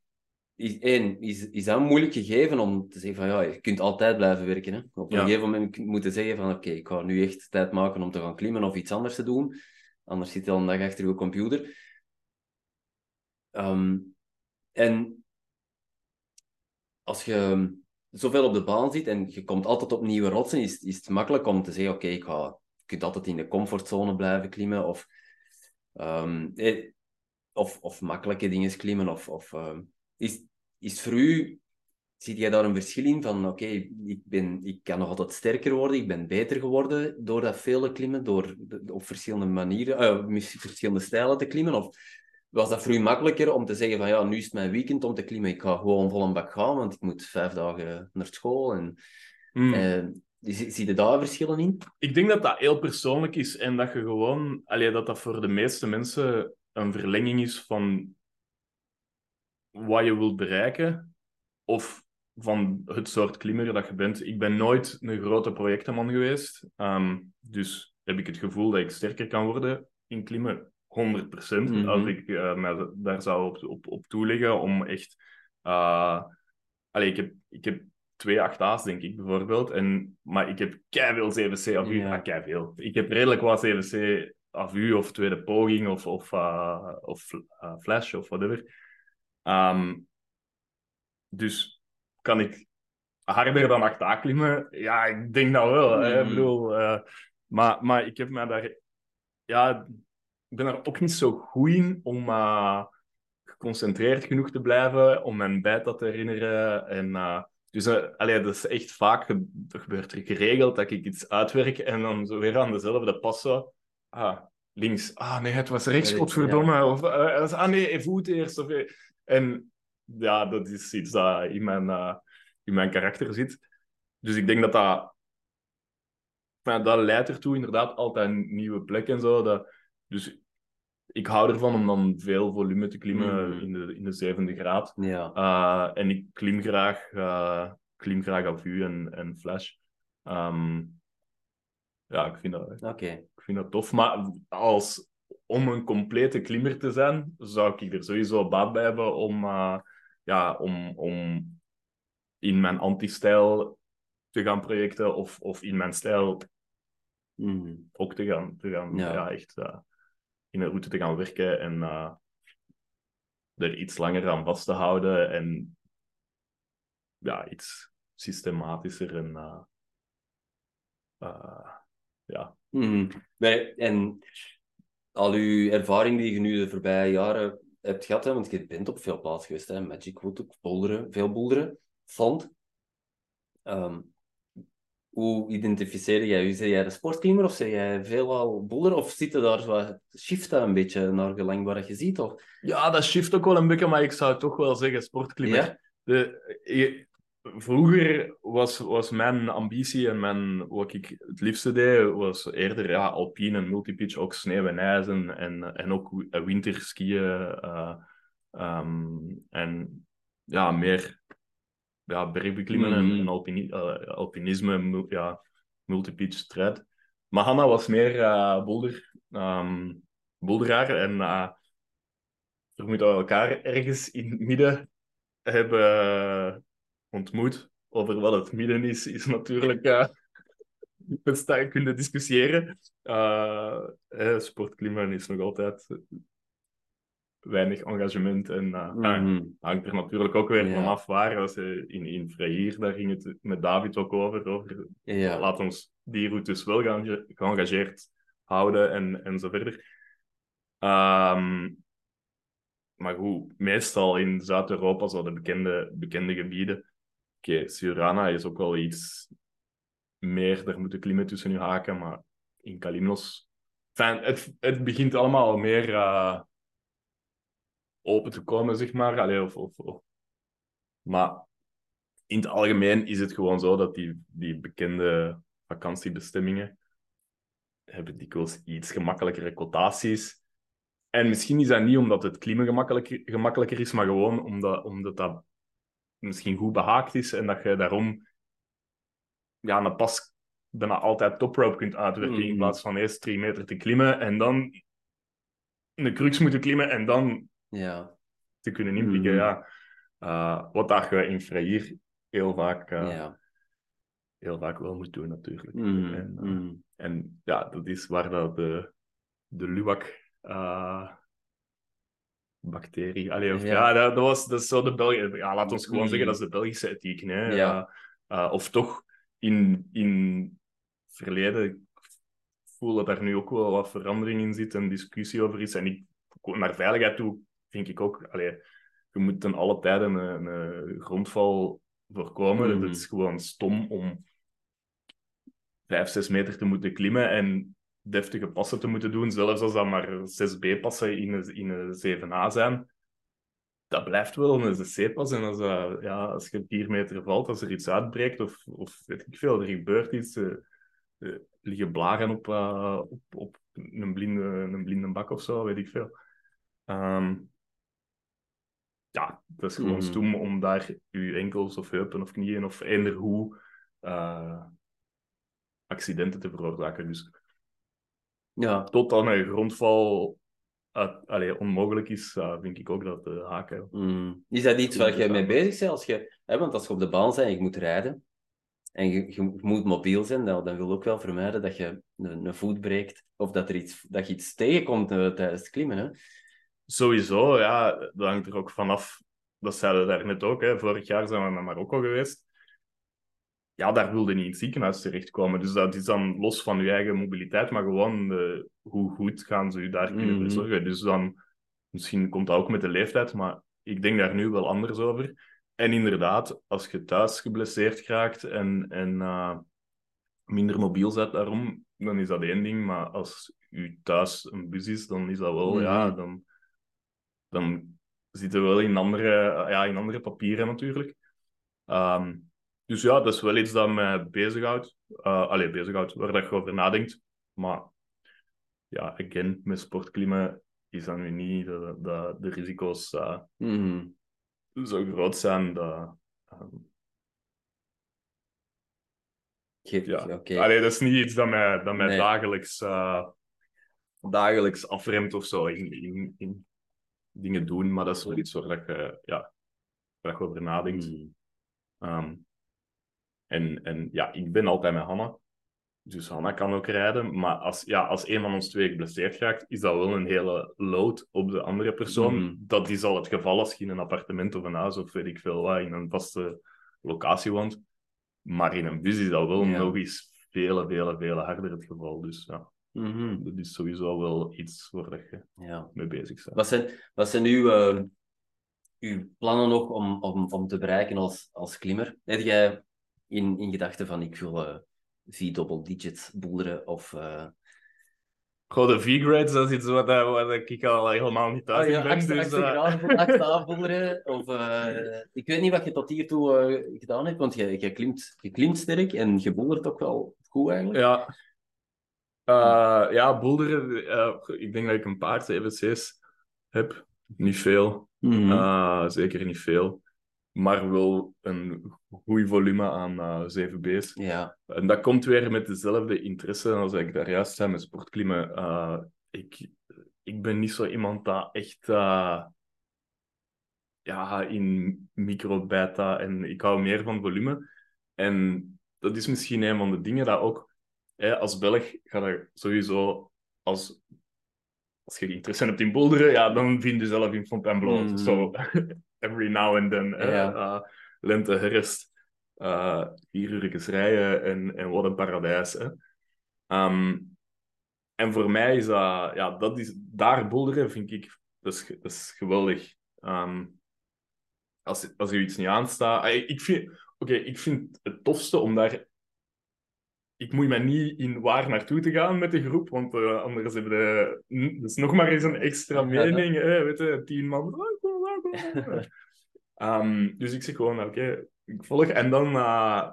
is, één, is, is dat een moeilijk gegeven om te zeggen van ja, je kunt altijd blijven werken. Hè? Op een Ja. gegeven moment moet je zeggen van oké, ik ga nu echt tijd maken om te gaan klimmen of iets anders te doen. Anders zit je al een dag achter je computer. Ehm, en als je zoveel op de baan zit en je komt altijd op nieuwe rotsen, is, is het makkelijk om te zeggen oké, ik ga, je altijd in de comfortzone blijven klimmen of, ehm, eh, of, of makkelijke dingen klimmen. Of, of, ehm, is, is voor u, zie jij daar een verschil in van oké, ik, ben, ik kan nog altijd sterker worden, ik ben beter geworden door dat vele klimmen, door op verschillende manieren, eh, verschillende stijlen te klimmen? Of was dat voor u makkelijker om te zeggen van ja, nu is het mijn weekend om te klimmen, ik ga gewoon vol een bak gaan, want ik moet vijf dagen naar school. En, Hmm. eh, zie, zie je daar verschillen in? Ik denk dat dat heel persoonlijk is en dat je gewoon, allee, dat dat voor de meeste mensen een verlenging is van wat je wilt bereiken of van het soort klimmer dat je bent. Ik ben nooit een grote projectenman geweest, ehm, dus heb ik het gevoel dat ik sterker kan worden in klimmen. 100%. Mhm. Als ik eh, mij daar zou op, op, op toeleggen om echt. allee, ik, heb, ik heb twee 8A's, denk ik bijvoorbeeld. En, maar ik heb keiveel 7C AVU. Ja. Ah, keiveel. Ik heb redelijk wat 7C AVU of tweede poging of, of, eh, of flash of whatever. Ehm, dus kan ik harder dan 8A klimmen? Ja, ik denk dat wel. hè. Ik Mhm. bedoel, maar, maar ik heb mij daar... Ja, ik ben er ook niet zo goed in om eh, geconcentreerd genoeg te blijven, om mijn bijt te herinneren. En, eh, dus allee, dat is echt vaak, dat gebeurt er geregeld, dat ik iets uitwerk en dan zo weer aan dezelfde pas zo. Ah, links. Ah nee, het was rechts, Ja. godverdomme. Of, eh, ah nee, voet eerst. Of, en ja, dat is iets dat in mijn, in mijn karakter zit. Dus ik denk dat dat... Maar dat leidt ertoe, inderdaad, altijd een nieuwe plek en zo. Dat, dus ik hou ervan om dan veel volume te klimmen Mhm. in, de, in de zevende graad. Ja. Uh, en ik klim graag, uh, klim graag u en, en flash. Um, ja, ik vind dat, ik vind dat tof. Maar als, om een complete klimmer te zijn, zou ik er sowieso baat bij hebben om, eh, ja, om, om in mijn anti-stijl te gaan projecten of, of in mijn stijl Mhm. ook te gaan, te gaan Ja. ja. echt eh, in een route te gaan werken en eh, er iets langer aan vast te houden en ja, iets systematischer en eh, eh, ja. Mhm. En al uw ervaring die je nu de voorbije jaren hebt gehad, hè, want je bent op veel plaatsen geweest, hè, Magic Wood, ook bolderen, veel bolderen, zand. Ehm, hoe identificeer jij je? Zeg jij de sportklimmer of zeg jij veelal boulder? Of zit er daar zo shiften een beetje naar gelang waar je ziet? Of... ja, dat shift ook wel een beetje, maar ik zou toch wel zeggen sportklimmer. Ja? De, je- vroeger was, was mijn ambitie en mijn, wat ik het liefste deed, was eerder ja, alpine en multipitch, ook sneeuw en ijs en, en, en ook wi- winterskiën. ehm, en ja, meer ja, bergbeklimmen en, Mhm. en alpini, eh, alpinisme, ja, multipitch strijd. Maar Hanna was meer eh boulder, ehm boulderaar en eh we moeten elkaar ergens in het midden hebben ontmoet. Over wat het midden is, is natuurlijk uh, met kunnen discussiëren. Uh, sportklimmen is nog altijd weinig engagement en uh, Mhm. hangt er natuurlijk ook weer Ja. vanaf waar. Als, je in, in Freir, daar ging het met David ook over. over Ja. Laat ons die routes wel geënga- geëngageerd houden en, en zo verder. Ehm, maar goed, meestal in Zuid-Europa, zo de bekende, bekende gebieden. Oké, Surana is ook wel iets meer, daar moeten klimmen tussen je haken, maar in Kalimnos... Enfin, het, het begint allemaal meer eh, open te komen, zeg maar. Allee, of, of, of. Maar in het algemeen is het gewoon zo dat die, die bekende vakantiebestemmingen hebben dikwijls iets gemakkelijkere quotaties. En misschien is dat niet omdat het klimmen gemakkelijker, gemakkelijker is, maar gewoon omdat, omdat dat misschien goed behaakt is en dat je daarom ja, een pas bijna altijd toprope kunt uitwerken in Mhm. plaats van eerst drie meter te klimmen en dan een crux moeten klimmen en dan Ja. te kunnen inpikken. Mhm. Ja. Uh, wat dat je in Freir heel vaak, uh, ja. heel vaak wel moet doen, natuurlijk. Mhm. En, uh, Mhm. en ja, dat is waar dat de, de luwak bacterie. Allee, of, Ja. ja, dat, dat, was dat is zo de Belgische. Ja, laat ons gewoon zeggen dat is de Belgische ethiek. Hè? Ja. Of toch in, in verleden ik voel dat daar nu ook wel wat verandering in zit en discussie over is. En ik, naar veiligheid toe vind ik ook, allee, je moet ten alle tijden een, een grondval voorkomen. Mhm. Het is gewoon stom om vijf, zes meter te moeten klimmen en deftige passen te moeten doen, zelfs als dat maar 6B-passen in een, in een 7A zijn. Dat blijft wel een C-pas. En als, dat, ja, als je vier meter valt, als er iets uitbreekt of, of weet ik veel, er gebeurt iets, uh, uh, liggen blagen op, uh, op, op een, blinde, een blinde bak of zo, weet ik veel. Um, ja, dat is gewoon Mhm. stom om daar je enkels of heupen of knieën of eender hoe uh, accidenten te veroorzaken. Dus Ja. tot dan een grondval allee, onmogelijk is, uh, vind ik ook dat de haken. Mm. Is dat iets waar je mee bezig bent? Als je, hè, want als je op de baan bent en je moet rijden en je, je moet mobiel zijn, dan, dan wil je ook wel vermijden dat je een, een voet breekt of dat, er iets, dat je iets tegenkomt uh, tijdens het klimmen. Hè? Sowieso, ja. Dat hangt er ook vanaf. Dat zeiden we daar net ook. Hè. Vorig jaar zijn we naar Marokko geweest. Ja, daar wilde niet in het ziekenhuis terechtkomen. Dus dat is dan los van je eigen mobiliteit, maar gewoon uh, hoe goed gaan ze je daar kunnen Mhm. verzorgen. Dus dan, misschien komt dat ook met de leeftijd, maar ik denk daar nu wel anders over. En inderdaad, als je thuis geblesseerd raakt en, en uh, minder mobiel bent daarom, dan is dat één ding. Maar als je thuis een bus is, dan is dat wel, Mhm. ja, dan, dan zitten we wel in andere, ja, in andere papieren natuurlijk. Um, dus ja, dat is wel iets dat mij bezighoudt. Uh, allee, bezighoudt, waar dat je over nadenkt. Maar ja, again, met sportklimmen is dan nu niet dat, dat de risico's uh, Mm. zo groot zijn dat... Um, Ja. oké. Allee, dat is niet iets dat mij, dat mij Nee. dagelijks, eh, dagelijks afremt of zo in, in, in dingen doen, maar dat is wel iets waar dat je, ja, waar over nadenkt. Hmm. Ehm, en, en ja, ik ben altijd met Hanna. Dus Hanna kan ook rijden. Maar als, ja, als een van ons twee geblesseerd raakt, is dat wel een hele load op de andere persoon. Mhm. Dat is al het geval als je in een appartement of een huis of weet ik veel wat, in een vaste locatie woont. Maar in een bus is dat wel Ja. nog eens vele, vele, vele harder het geval. Dus ja, Mhm. dat is sowieso wel iets waar dat je Ja. mee bezig bent. Wat zijn, wat zijn uw, eh, uw plannen nog om, om, om te bereiken als, als klimmer? Heb jij in, in gedachten van ik wil eh vier double digits boeleren of... Goh, de V-grades, dat is iets wat, wat ik al helemaal niet thuis in ben. acht, dus, aanboeleren, of ik weet niet wat je tot hiertoe gedaan hebt, want je, je, klimt, je klimt sterk en je boelert ook wel goed eigenlijk. Ja. Eh, ja, boulderen. eh, ik denk dat ik een paar CVC's heb. Niet veel. Mhm. Eh, zeker niet veel. Maar wel een goed volume aan eh 7B's. ja. En dat komt weer met dezelfde interesse als ik daar juist zei met sportklimmen. Ik, ik ben niet zo iemand dat echt ja, in micro beta en ik hou meer van volume. En dat is misschien een van de dingen dat ook hè, als Belg ga je sowieso als als je interesse hebt in boulderen, ja, dan vind je zelf in Fontainebleau. Mhm. Zo, every now and then. Eh, lente, herfst, eh vier uur rijden en, en wat een paradijs. Hè. Ehm, en voor mij is dat, ja, dat is, daar boulderen vind ik, dat is, dat is geweldig. Ehm, als, als je iets niet aanstaat. Ah, Ik ik vind, oké, ik vind het tofste om daar. Ik moet me niet in waar naartoe te gaan met de groep, want eh, anders hebben de. Dus nog maar eens een extra mening, hè, weet je, tien man. Ehm, dus ik zeg gewoon, oké, ik volg. En dan eh,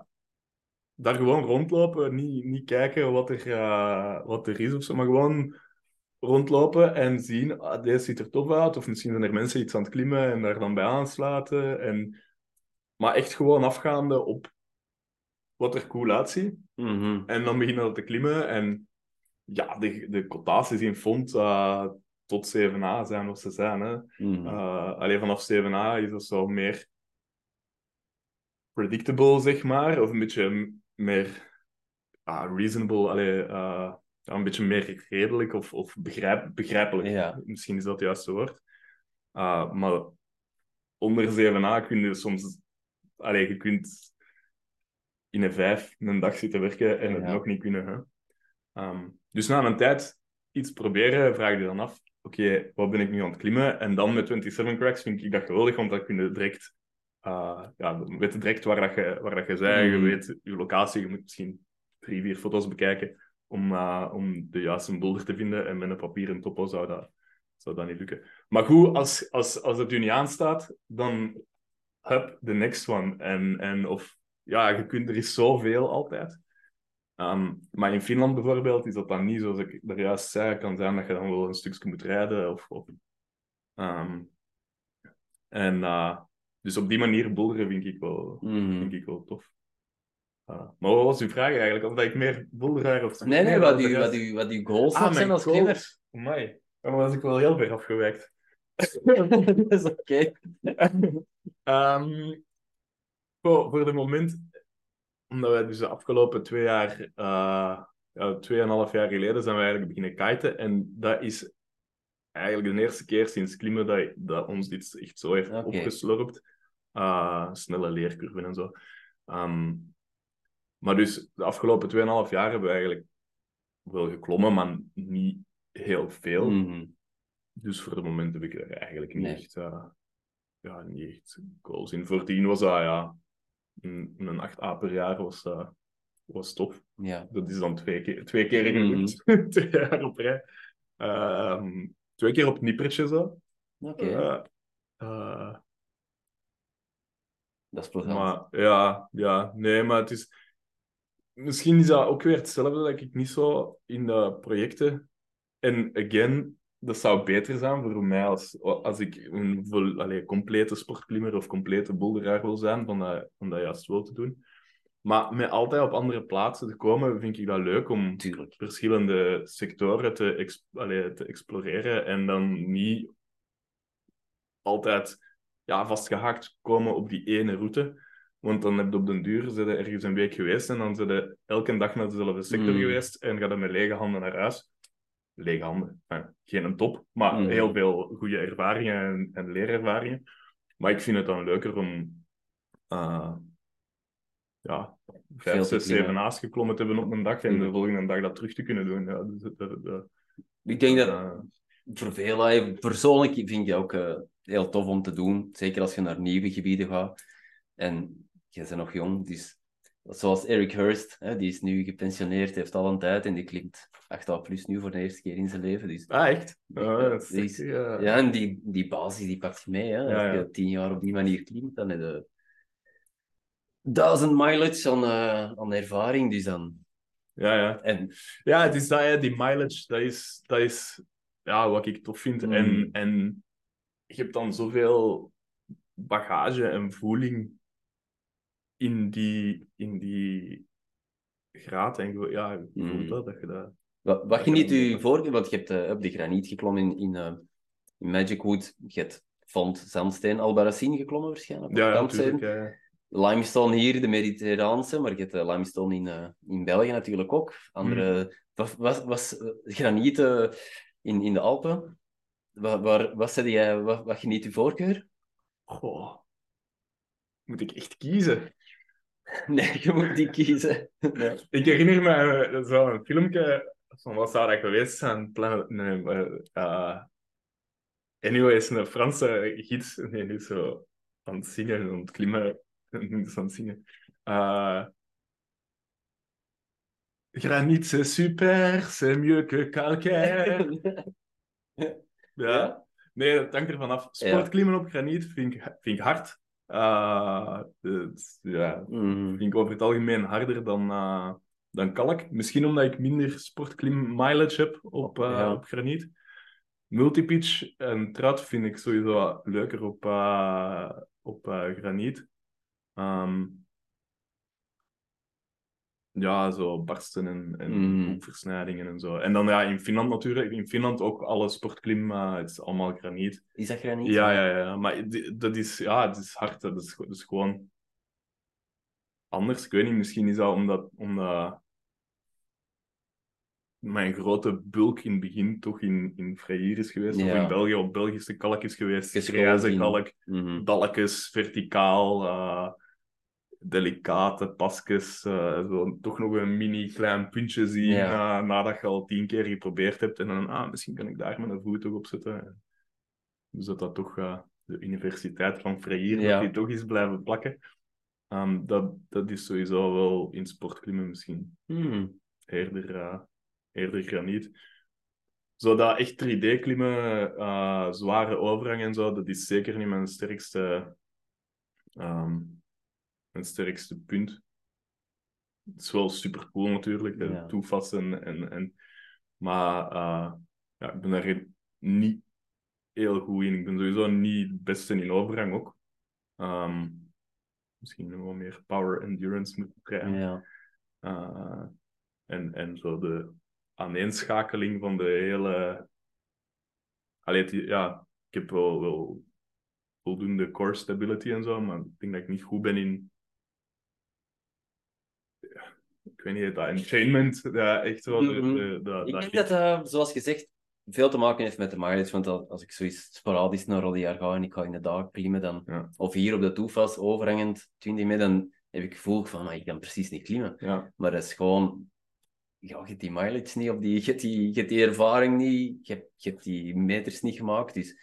daar gewoon rondlopen, niet, niet kijken wat er, eh, wat er is of zo, maar gewoon rondlopen en zien, ah, deze ziet er tof uit, of misschien zijn er mensen iets aan het klimmen en daar dan bij aansluiten. En... Maar echt gewoon afgaande op wat er cool uitziet. Mhm. En dan beginnen we te klimmen en ja, de, de cotaties in font eh, tot 7a zijn wat ze zijn. Hè. Mhm. Eh, alleen vanaf 7a is dat zo meer predictable, zeg maar. Of een beetje meer ah, reasonable. Allee, eh, een beetje meer redelijk of, of begrijp, begrijpelijk. Ja. Misschien is dat het juiste woord. Maar onder 7a kun je soms... Allee, je kunt in een vijf een dag zitten werken en het Ja. nog niet kunnen. Hè? Ehm, dus na een tijd iets proberen, vraag je dan af, oké, wat ben ik nu aan het klimmen? En dan met 27 cracks vind ik dat geweldig, want dan kun je direct, eh, ja, dan weet je direct waar, dat je, waar dat je bent, je Mhm. weet je locatie, je moet misschien drie, vier foto's bekijken om, eh, om de juiste boulder te vinden. En met een papieren topo zou dat, zou dat niet lukken. Maar goed, als, als, als het u niet aanstaat, dan hup, the next one. En, en of, ja, je kunt, er is zoveel altijd. Ehm, maar in Finland bijvoorbeeld is dat dan niet zoals ik daar juist zei. Kan zijn dat je dan wel een stukje moet rijden. Of, of, ehm, en eh, dus op die manier boulderen vind ik wel, Mhm. vind ik wel tof. Uh, maar wat was uw vraag eigenlijk? Of dat ik meer boulderaar of... Nee, nee, wat er wat wat goals Ah, zijn als klimmer. Amai, dan was ik wel heel ver afgewijkt. dat is oké. Ehm, voor, voor het moment, omdat wij dus de afgelopen twee jaar, uh, ja, tweeënhalf jaar geleden, zijn we eigenlijk beginnen kiten. En dat is eigenlijk de eerste keer sinds klimmen dat, dat ons dit echt zo heeft Oké. opgeslorpt. Uh, snelle leercurven en zo. Ehm, maar dus de afgelopen 2,5 jaar hebben we eigenlijk wel geklommen, maar niet heel veel. Mhm. Dus voor het moment heb ik er eigenlijk niet Nee. echt, eh, ja, niet echt goals in. Voordien was dat, ja, een, een 8A per jaar was, eh, was tof. Ja. Dat is dan twee keer, twee keer Mhm. gelukt. twee jaar op rij. Ehm, twee keer op nippertje zo. Oké, Eh, eh, dat is plezant. maar ja, ja, nee, maar het is... Misschien is dat ook weer hetzelfde dat ik niet zo in de projecten... En again, dat zou beter zijn voor mij als, als ik een vol, complete sportklimmer of complete boulderaar wil zijn, van dat, van dat juist wel te doen. Maar met altijd op andere plaatsen te komen, vind ik dat leuk om Tuurlijk. verschillende sectoren te, te exploreren en dan niet altijd ja, vastgehaakt komen op die ene route. Want dan heb je op den duur ergens een week geweest en dan zit je elke dag naar dezelfde sector Mm. geweest en ga je met lege handen naar huis. Lege handen, enfin, geen een top, maar Mm. heel veel goede ervaringen en, en leerervaringen. Maar ik vind het dan leuker om eh, ja, vijf, zes, zeven A's geklommen te hebben op een dag en de Mm. volgende dag dat terug te kunnen doen. Ja, dus, dat- Ik denk dat eh, voor veel, hè, persoonlijk vind ik ook eh, heel tof om te doen. Zeker als je naar nieuwe gebieden gaat. En je bent nog jong, dus zoals Eric Hurst, hè, die is nu gepensioneerd, heeft al een tijd en die klimt 8 plus nu voor de eerste keer in zijn leven. Dus, ah, echt? Dat is Die is- zeker, ja. ja, en die, die basis die pakt je mee. Hè. Als Ja, ja. je tien jaar op die manier klimt, dan heb je duizend mileage aan, eh, aan ervaring. Dus dan... Ja, ja. En Ja, het is dat, hè, die mileage, dat is, dat is ja, wat ik tof vind. Mm. En, en je hebt dan zoveel bagage en voeling in die, in die graad. En je- ja, je voelt Mm. dat, dat je dat... Wat, wat geniet u voor? Want je hebt eh, op de graniet geklommen in, in, eh, in Magic Wood. Je hebt Font, Zandsteen, Albarracin geklommen waarschijnlijk. Ja, ja, natuurlijk. Ja, Limestone hier, de Mediterraanse, maar je hebt eh, limestone in, in België natuurlijk ook. Andere, wat was, was graniet eh, in, in de Alpen? Waar, waar, wat, zei jij, wat, wat geniet uw voorkeur? Goh. Moet ik echt kiezen? Nee, je moet die kiezen. Nee. Ik herinner me eh, zo'n filmpje van wat zou dat geweest zijn? Planet, nee, maar, eh, anyways, een Franse gids en die is zo aan het zingen, aan het klimmen, en is aan het zingen. Eh Granit, c'est super, c'est mieux que calcaire. Ja. Nee, dat hangt ervan af. Sportklimmen op graniet vind ik, vind ik hard. Het- ja, Mhm. vind ik over het algemeen harder dan, eh, dan kalk. Misschien omdat ik minder sportklim mileage heb op, eh, Ja. op graniet. Multipitch en trout vind ik sowieso leuker op, op graniet. Ehm, ja, zo barsten en, en Mm. hoekversnijdingen en zo. En dan ja, in Finland natuurlijk. In Finland ook alle sportklim, eh, het is allemaal graniet. Is dat graniet? Ja, ja, ja. Maar die- dat is, ja, het is hard. Dat is, dat is gewoon anders. Ik weet niet, misschien is dat omdat, omdat mijn grote bulk in het begin toch in, in Freyr is geweest. Of in België op Belgische kalk is geweest. Grijze kalk, Mhm. dalkjes, verticaal, eh, delicate pasjes. eh, zo, toch nog een mini klein puntje zien Ja. na- nadat je al tien keer geprobeerd hebt. En dan, ah, misschien kan ik daar mijn voet toch op zetten. Dus dat dat toch eh, de Universiteit van Freyr, Ja. dat die toch is blijven plakken. Ehm, dat, dat is sowieso wel in sportklimmen misschien Mhm. eerder, eh, eerder graniet. Zo dat echt 3D-klimmen, eh, zware overgang en zo, dat is zeker niet mijn sterkste, ehm, mijn sterkste punt. Het is wel super cool natuurlijk, Ja. toevassen en, en maar eh, ja, ik ben daar niet heel goed in. Ik ben sowieso niet het beste in overgang ook. Ehm, misschien nog wel meer power endurance moeten krijgen. Ja. Uh, en, en zo de aaneenschakeling van de hele. Allee, ja, ik heb wel, wel voldoende core stability en zo, maar ik denk dat ik niet goed ben in. Ja, ik weet niet, dat enchainment, ja, echt wel. de- Mhm. de- de- Ik dat denk dat dat, zoals gezegd, veel te maken heeft met de mileage. Want al- als ik zoiets sporadisch naar Rodier ga en ik ga in de dag klimmen, dan, Ja. of hier op de toefas overhangend 20 meter, dan heb ik het gevoel van, maar ik kan precies niet klimmen. Ja, Maar dat is gewoon, ja, je hebt die mileage niet, op die, je, hebt die, je hebt die ervaring niet, je hebt, je hebt die meters niet gemaakt. Dus,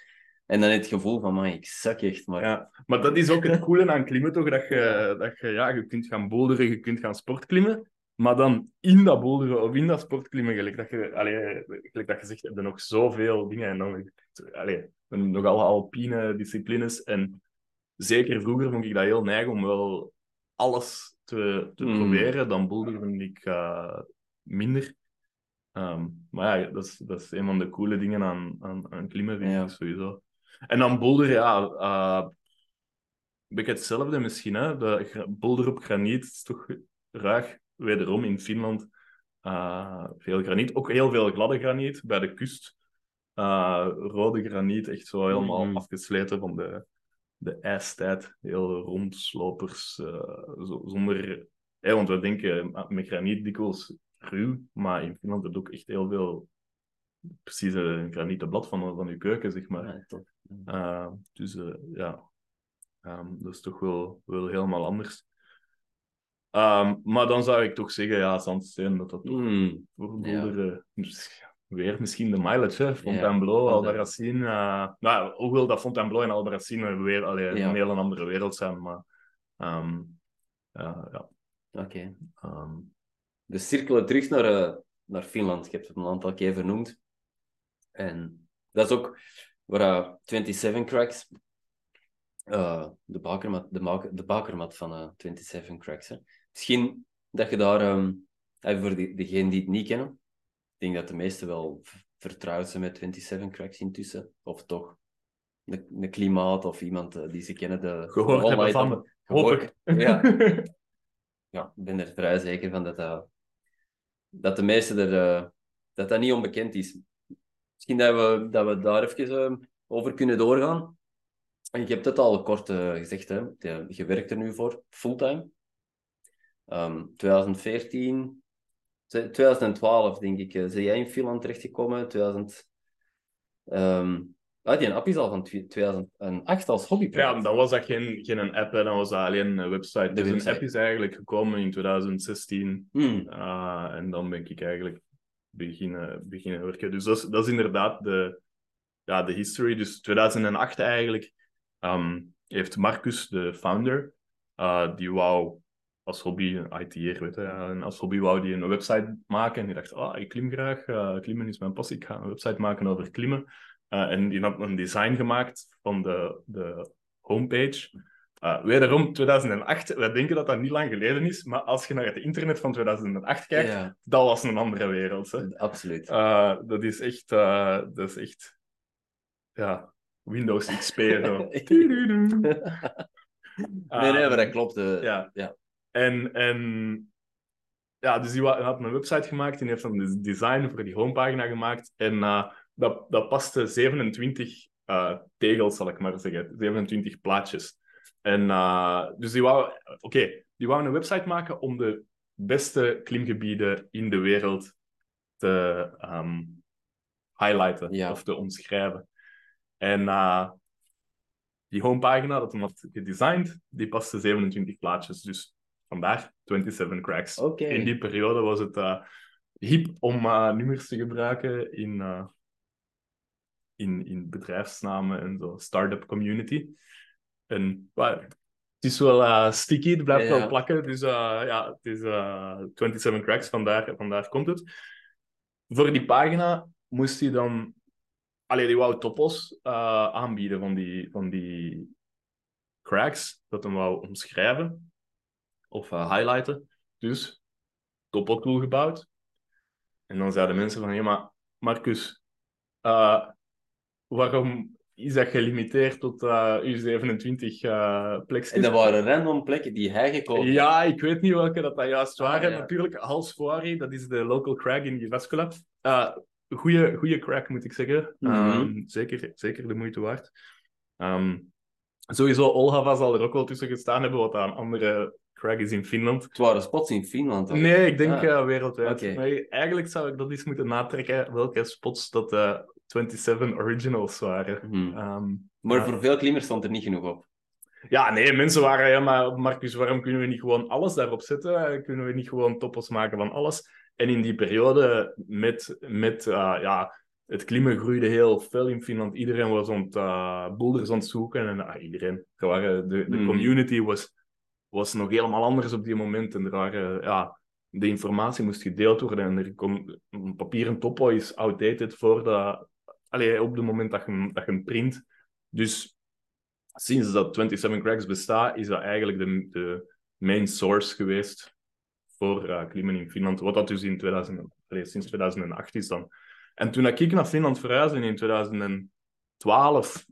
en dan heb je het gevoel van, man, ik zak echt. Maar ja, maar dat is ook het coole aan klimmen, toch? Dat je, dat je, ja, je kunt gaan boulderen, je kunt gaan sportklimmen. Maar dan in dat boulderen of in dat sportklimmen, gelijk dat je, allee, gelijk dat je zegt, heb je nog zoveel dingen. En dan, allee, nog alle alpine disciplines. En zeker vroeger vond ik dat heel neig om wel alles te, te Mm. proberen. Dan boulderde ik eh, minder. Ehm, maar ja, dat is, dat is een van de coole dingen aan, aan, aan klimmen, vind Ja. ik sowieso. En dan boulderen, ja... eh, beetje hetzelfde misschien. Hè? De boulder op graniet is toch ruig. Wederom in Finland eh, veel graniet. Ook heel veel gladde graniet bij de kust. Eh, rode graniet, echt zo helemaal Mhm. afgesleten van de, de ijstijd. Heel rondslopers, eh, zo- zonder... want we denken met graniet dikwijls ruw, maar in Finland heb je ook echt heel veel... Precies een granieten blad van, van je keuken, zeg maar. Ja. Uh, dus ja, Ehm, dat is toch wel, wel helemaal anders. Ehm, maar dan zou ik toch zeggen, ja, zandsteen, dat dat toch Mm, Ja. Eh, dus, weer misschien de mileage, hè. Fontainebleau, Ja, Albarracin. eh nou, hoewel dat Fontainebleau en Albarracin weer allee, Ja. een hele andere wereld zijn, maar ehm, ja, ja. Oké. ehm, Dus cirkelen terug naar, eh, naar Finland. Je hebt het een aantal keer vernoemd. En dat is ook waar eh, 27 Cracks, eh, de, bakermat, de, de bakermat van eh 27 Cracks. Hè. Misschien dat je daar, ehm, even voor degenen die het niet kennen, ik denk dat de meesten wel vertrouwd zijn met 27 Cracks intussen. Of toch een, een klimaat of iemand eh, die ze kennen. De, Gehoord de hebben online- van, hoop ik. Ja. ja, ik ben er vrij zeker van dat dat, dat de meesten er, eh, dat dat niet onbekend is. Misschien dat we, dat we daar even eh, over kunnen doorgaan. En je hebt het al kort eh, gezegd, hè. Je werkt er nu voor, fulltime. Ehm 2014, ze- 2012 denk ik, eh, ben jij in Finland terechtgekomen. 2000, ehm ah, die app is al van twi- 2008 als hobby. Ja, dan was dat geen, geen app, hè. dan was dat alleen een website. De dus website. een app is eigenlijk gekomen in 2016. Hmm, Ah, en dan ben ik eigenlijk beginnen, beginnen werken. Dus dat is, dat is inderdaad de, ja, de history. Dus 2008 eigenlijk ehm, heeft Marcus, de founder, eh, die wou als hobby, een IT'er, weet je, en als hobby wou die een website maken. En die dacht, ah, ik klim graag, eh, klimmen is mijn passie, ik ga een website maken over klimmen. Eh, en die had een design gemaakt van de, de homepage. Uh, wederom 2008, wij denken dat dat niet lang geleden is, maar als je naar het internet van 2008 kijkt, ja, dat was een andere wereld. Hè. absoluut. Uh, dat is echt, uh, dat is echt, ja, Windows XP. Zo. nee, nee, maar dat klopt. ja. ja. En, en ja, dus die had een website gemaakt en heeft de design voor die homepagina gemaakt. En uh, dat, dat paste 27 uh, tegels, zal ik maar zeggen. 27 plaatjes. En uh, dus die wou, oké, okay, die wou een website maken om de beste klimgebieden in de wereld te um, highlighten Ja. of te omschrijven. En uh, die homepagina dat hij had gedesigned, die paste 27 plaatjes. Dus vandaar 27 cracks. In die periode was het uh, hip om uh, nummers te gebruiken in, uh, in, in bedrijfsnamen en zo, start-up community. En well, het is wel sticky, het blijft wel plakken. Dus ja, het is uh, 27 cracks, vandaar, vandaar komt het. Voor die pagina moest hij dan... Allee, die wou topos uh, aanbieden van die, van die cracks, dat hem wou omschrijven of uh, highlighten. Dus topo tool gebouwd. En dan zeiden mensen van, ja, maar Marcus, uh, waarom is dat gelimiteerd tot uh, uw 27 uh, plekjes? En dat waren random plekken die hij gekozen Ja, ik weet niet welke dat, dat juist waren. Ah, ja. Natuurlijk, Halsfuari, dat is de local crag in Jyväskylä. Uh, goeie, goeie crack, moet ik zeggen. Mhm. um, zeker, zeker de moeite waard. Um, sowieso, Olhava zal er ook wel tussen gestaan hebben, wat aan andere crag is in Finland. Het waren spots in Finland. Nee, ik denk Ah. uh, wereldwijd. Maar eigenlijk zou ik dat eens moeten natrekken, welke spots dat uh, 27 originals waren. Mhm. Um, Maar voor veel klimmers stond er niet genoeg op. Ja, nee, mensen waren, ja, maar Marcus, waarom kunnen we niet gewoon alles daarop zetten? Kunnen we niet gewoon toppers maken van alles? En in die periode met, met uh, ja, het klimmen groeide heel veel in Finland. Iedereen was aan het uh, boulders aan het zoeken. En uh, iedereen, er de, de Mhm. community was, was nog helemaal anders op die moment. En er waren, ja, de informatie moest gedeeld worden. En er kon, een papieren topo is outdated voordat, allee, op het moment dat je, dat je print. Dus sinds dat 27 Cracks bestaat, is dat eigenlijk de, de main source geweest voor uh, in Finland. Wat dat dus in 2000, allee, sinds 2008 is dan. En toen ik naar Finland verhuisde in 2012,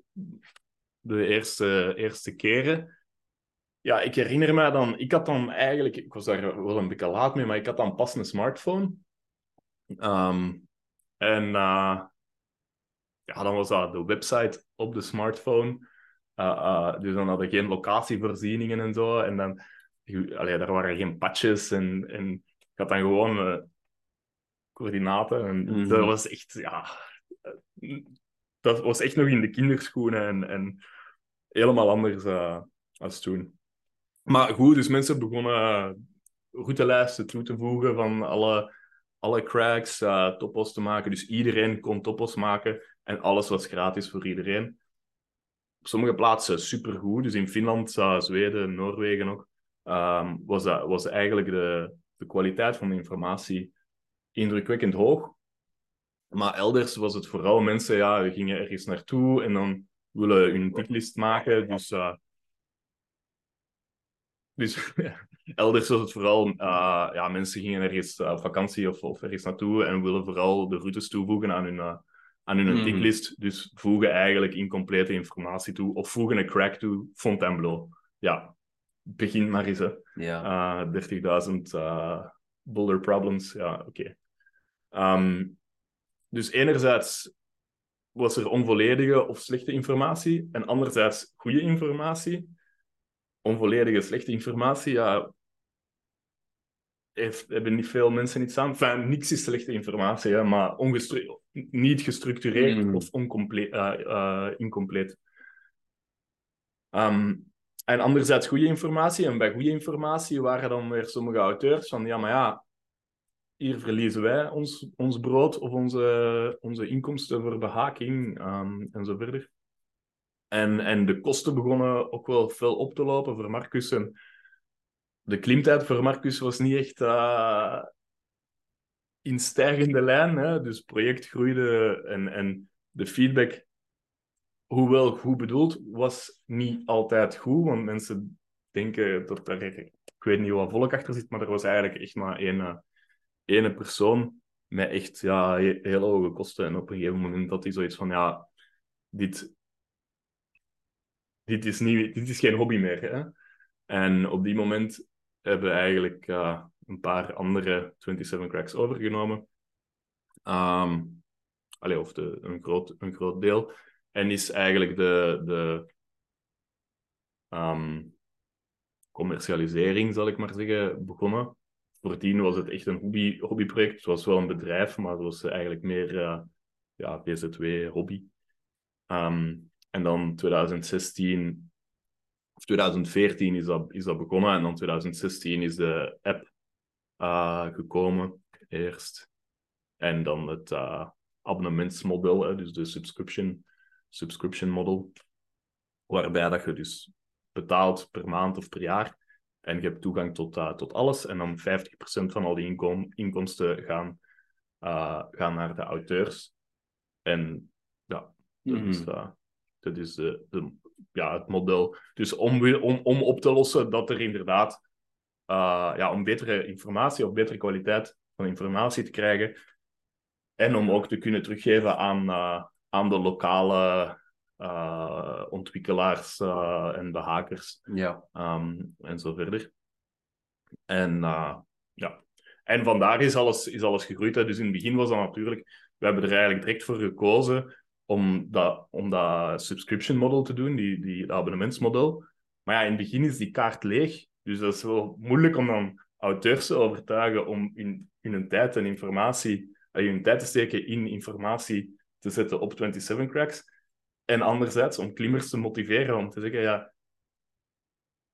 de eerste, eerste keren, ja, ik herinner me dan, ik had dan eigenlijk, ik was daar wel een beetje laat mee, maar ik had dan pas een smartphone. Ehm, en uh, ja, dan was dat de website op de smartphone. Uh, uh, dus dan hadden we geen locatievoorzieningen en zo. En dan, allee, daar waren geen patches. En, en ik had dan gewoon coördinaten. En mm -hmm. dat was echt, ja, dat was echt nog in de kinderschoenen en, en helemaal anders als toen. Maar goed, dus mensen begonnen routelijsten toe te voegen van alle, alle cracks, uh, topos te maken. Dus iedereen kon topos maken en alles was gratis voor iedereen. Op sommige plaatsen supergoed. Dus in Finland, uh, Zweden, Noorwegen ook, um, was, dat, was eigenlijk de, de kwaliteit van de informatie indrukwekkend hoog. Maar elders was het vooral mensen, ja, gingen ergens naartoe en dan willen hun piklist maken. Dus, dus elders was het vooral, uh, ja, mensen gingen ergens op vakantie of, of ergens naartoe en willen vooral de routes toevoegen aan hun, uh, aan hun mm. tiklist. Dus voegen eigenlijk incomplete informatie toe of voegen een crack toe, Fontainebleau. Ja, begin maar eens, hè. Ja. 30.000 boulder problems, ja, oké. Okay. Um, dus enerzijds was er onvolledige of slechte informatie, en anderzijds goede informatie. Onvolledige, slechte informatie, ja, heeft, hebben niet veel mensen iets aan. Enfin, niks is slechte informatie, hè, maar niet gestructureerd mm. of oncompleet, uh, uh, incompleet. Um, en anderzijds goede informatie. En bij goede informatie waren dan weer sommige auteurs van, ja, maar ja, hier verliezen wij ons, ons brood of onze, onze inkomsten voor behaking um, en zo verder. En, en de kosten begonnen ook wel veel op te lopen voor Marcus. En de klimtijd voor Marcus was niet echt uh, in stijgende lijn. Hè? Dus het project groeide en, en de feedback, hoewel goed bedoeld, was niet altijd goed. Want mensen denken dat er, ik weet niet wat volk achter zit, maar er was eigenlijk echt maar één ene persoon met echt ja, hele hoge kosten. En op een gegeven moment dat hij zoiets van, ja, dit, dit, is, niet, dit is geen hobby meer. Hè? En op die moment hebben we eigenlijk een paar andere 27 cracks overgenomen. Um, of de, een, groot, een groot deel. En is eigenlijk de, de um, commercialisering, zal ik maar zeggen, begonnen voordien was het echt een hobby, hobbyproject. Het was wel een bedrijf, maar het was eigenlijk meer uh, ja, BZW-hobby. En dan 2016 of 2014 is dat, is dat begonnen. En dan 2016 is de app uh, gekomen eerst. En dan het uh, abonnementsmodel, hè, dus de subscription, subscription model. Waarbij dat je dus betaalt per maand of per jaar. En je hebt toegang tot, uh, tot alles. En dan 50% van al die inkom inkomsten gaan, gaan naar de auteurs. En ja, dat mm. is, uh, dat is de, de, ja, het model. Dus om, om, om op te lossen dat er inderdaad, ja, om betere informatie of betere kwaliteit van informatie te krijgen. En om ook te kunnen teruggeven aan, aan de lokale uh, ontwikkelaars en behakers ja. Um, en zo verder. En ja, en vandaar is alles, is alles gegroeid. Hè. Dus in het begin was dat natuurlijk, we hebben er eigenlijk direct voor gekozen om dat, om dat subscription model te doen, die, die abonnementsmodel. Maar ja, in het begin is die kaart leeg. Dus dat is wel moeilijk om dan auteurs te overtuigen om in, in hun tijd en informatie, hun tijd te steken in informatie te zetten op 27 Cracks. En anderzijds om klimmers te motiveren om te zeggen, ja,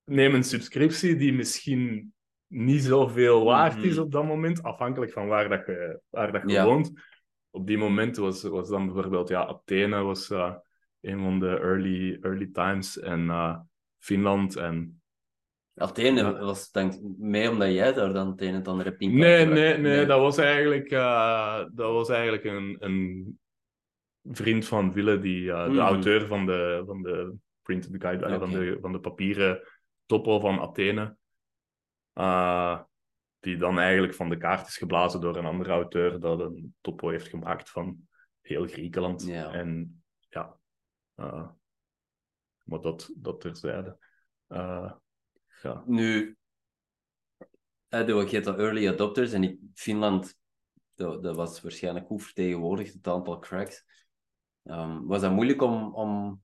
neem een subscriptie die misschien niet zoveel waard is mhm. op dat moment, afhankelijk van waar, dat je, waar dat je woont. Op die moment was, was dan bijvoorbeeld, ja, Athene was uh, een van de early, early times en uh, Finland en... Athene was denk mee omdat jij daar dan het een en ander hebt Nee, nee, nee, dat was eigenlijk, uh, dat was eigenlijk een, een vriend van Wille, die, uh, de mm. auteur van de, van de printed guide, okay. van, de, van de papieren topo van Athene. Die dan eigenlijk van de kaart is geblazen door een andere auteur dat een topo heeft gemaakt van heel Griekenland. En ja, uh, maar dat, dat terzijde. Uh, Ja. Nu, uh, je hebt dat early adopters en in Finland, dat, dat was waarschijnlijk goed vertegenwoordigd, het aantal cracks. Um, was dat moeilijk om, om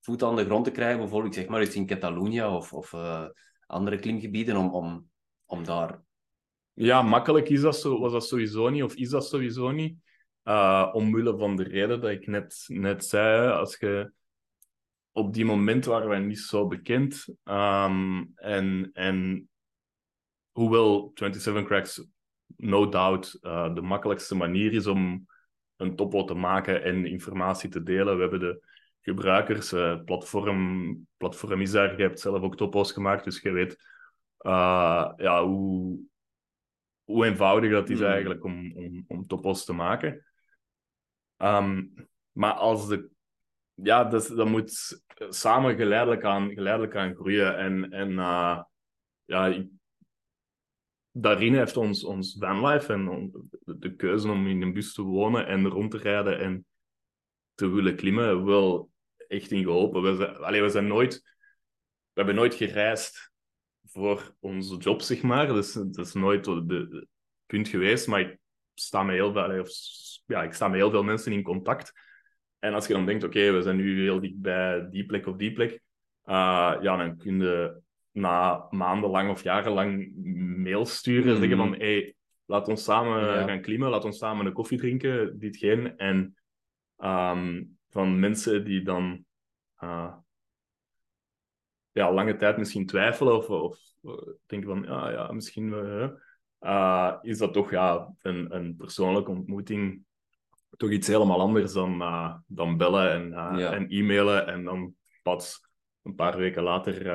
voet aan de grond te krijgen, bijvoorbeeld zeg maar iets in Catalonië of, of uh, andere klimgebieden, om, om, om daar... Ja, makkelijk is dat zo, was dat sowieso niet, of is dat sowieso niet. Uh, omwille van de reden dat ik net, net zei, als je op die moment waren wij niet zo bekend. Um, en, en hoewel 27 Cracks no doubt uh, de makkelijkste manier is om een topo te maken en informatie te delen. We hebben de gebruikers, uh, platform, platform is daar, je hebt zelf ook topo's gemaakt, dus je weet ja, hoe, hoe eenvoudig dat is mm. eigenlijk om, om, om topo's te maken. Um, maar als de ja, dat, dat moet samen geleidelijk aan, geleidelijk aan groeien. En, en uh, ja, daarin heeft ons, ons vanlife en de keuze om in een bus te wonen en rond te rijden en te willen klimmen wel echt in geholpen. We zijn, allee, we zijn nooit... We hebben nooit gereisd voor onze job, zeg maar. Dus dat is nooit het punt geweest. Maar ik sta met heel veel, of, ja, ik sta met heel veel mensen in contact. En als je dan denkt, oké, we zijn nu heel dicht bij die plek of die plek, uh, ja, dan kun je na maandenlang of jarenlang mail sturen en zeggen van, hé, hey, laat ons samen gaan klimmen, laat ons samen een koffie drinken, ditgene. En um, van mensen die dan uh, ja, lange tijd misschien twijfelen of, of denken van, ja, ja misschien uh, is dat toch ja, een, een persoonlijke ontmoeting toch iets helemaal anders dan, uh, dan bellen en, uh, ja. en e-mailen. En dan pas een paar weken later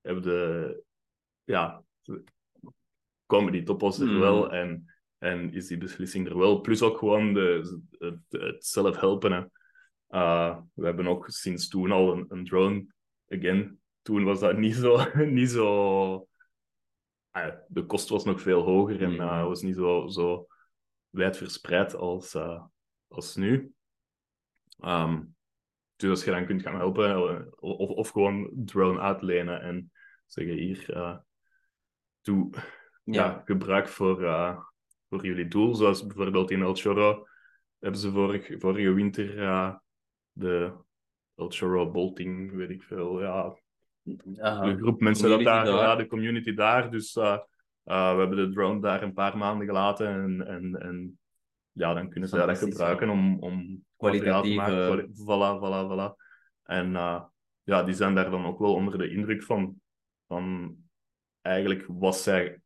hebben de, ja, komen die toppos er mm. wel en, en is die beslissing er wel. Plus ook gewoon de, het, het zelf helpen. we hebben ook sinds toen al een, een drone. Again, toen was dat niet zo. niet zo de kost was nog veel hoger en mm. was niet zo, zo wijd verspreid als, als nu. Um, dus als je dan kunt gaan helpen, eh, of, of gewoon drone uitlenen en zeggen hier, uh, doe ja. ja. gebruik voor, voor jullie doel. Zoals bijvoorbeeld in El Chorro hebben ze vorig, vorige winter de El Chorro Bolting, weet ik veel, ja, de groep mensen dat daar, daar, ja, de community daar. Dus we hebben de drone daar een paar maanden gelaten en, en, en ja, dan kunnen ze dat gebruiken om, om kwalitatief te maken. Voilà, voilà, voilà. En uh, ja, die zijn daar dan ook wel onder de indruk van, van eigenlijk wat zij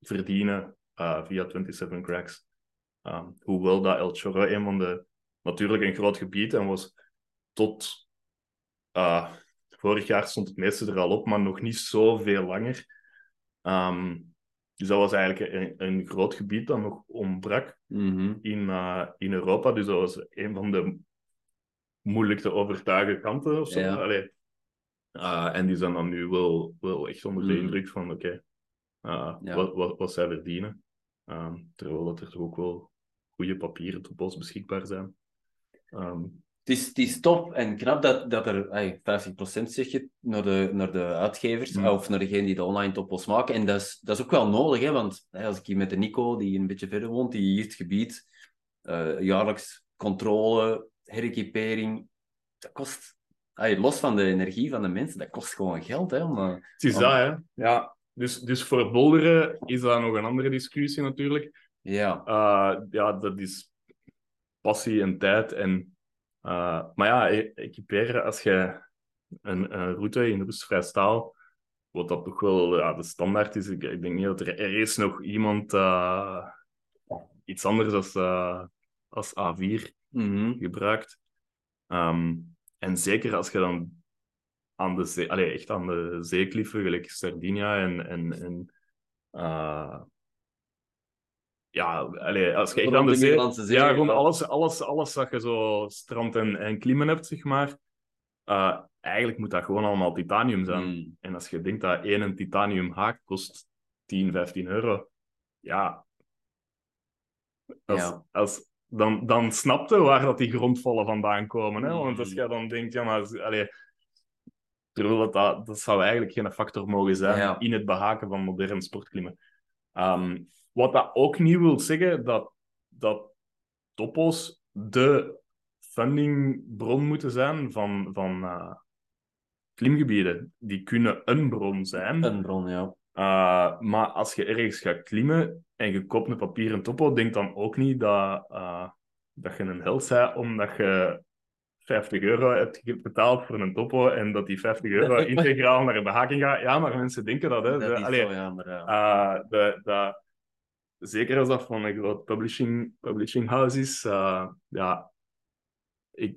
verdienen uh, via 27 Cracks. Um, hoewel dat El Chorro een van de, natuurlijk een groot gebied en was tot uh, vorig jaar stond het meeste er al op, maar nog niet zoveel langer. Um, dus dat was eigenlijk een, een groot gebied dat nog ontbrak mhm. in, uh, in Europa. Dus dat was een van de moeilijk te overtuigen kanten of zo. Ja. Uh, en die zijn dan nu wel, wel echt onder de mhm. indruk van oké, okay, uh, ja. wat, wat, wat zij verdienen. Um, terwijl dat er toch ook wel goede papieren te post beschikbaar zijn. Um, het is, het is top en knap dat, dat er ay, 50% zeg je naar de, naar de uitgevers mm. of naar degene die de online topos maken. En dat is, dat is ook wel nodig, hè, want als ik hier met de Nico, die een beetje verder woont, die hier het gebied, uh, jaarlijks controle, herequipering, dat kost, ay, los van de energie van de mensen, dat kost gewoon geld. Hè, om, het is om... dat, hè. Ja, dus, dus voor bolderen is dat nog een andere discussie natuurlijk. Ja. Uh, ja, dat is passie en tijd en uh, maar ja, e-, equiperen, als je een, een route in rustvrij staal, wat dat toch wel ja, de standaard is, ik, ik denk niet dat er, er is nog iemand uh, iets anders als, uh, als A4 mm gebruikt. Um, en zeker als je dan aan de zee, allez, echt aan de zeekliffen, gelijk Sardinia en, en, en ja, allee, als je echt aan de zee... ja, gewoon alles, alles, alles wat je zo strand en, en klimmen hebt, zeg maar. Uh, eigenlijk moet dat gewoon allemaal titanium zijn. Mm. En als je denkt dat één titanium haak kost 10, 15 euro, ja... Als, ja. Als, dan, dan snapte waar dat die grondvallen vandaan komen. Hè? Want als mm. je dan denkt, ja, maar... Terwijl dat, dat, dat zou eigenlijk geen factor mogen zijn Ja. in het behaken van modern sportklimmen. Ehm, wat dat ook niet wil zeggen dat, dat topos de fundingbron moeten zijn van, van eh, klimgebieden. Die kunnen een bron zijn. Een bron, ja. Uh, maar als je ergens gaat klimmen en je koopt een papieren topo, denk dan ook niet dat, uh, dat je een held bent omdat je 50 euro hebt betaald voor een topo en dat die 50 euro integraal naar de behaking gaat. Ja, maar mensen denken dat. Hè. Dat De- is allee, zo, ja, maar... ja. uh, de, de, zeker als dat van een groot publishing, publishing house is, uh, ja, ik,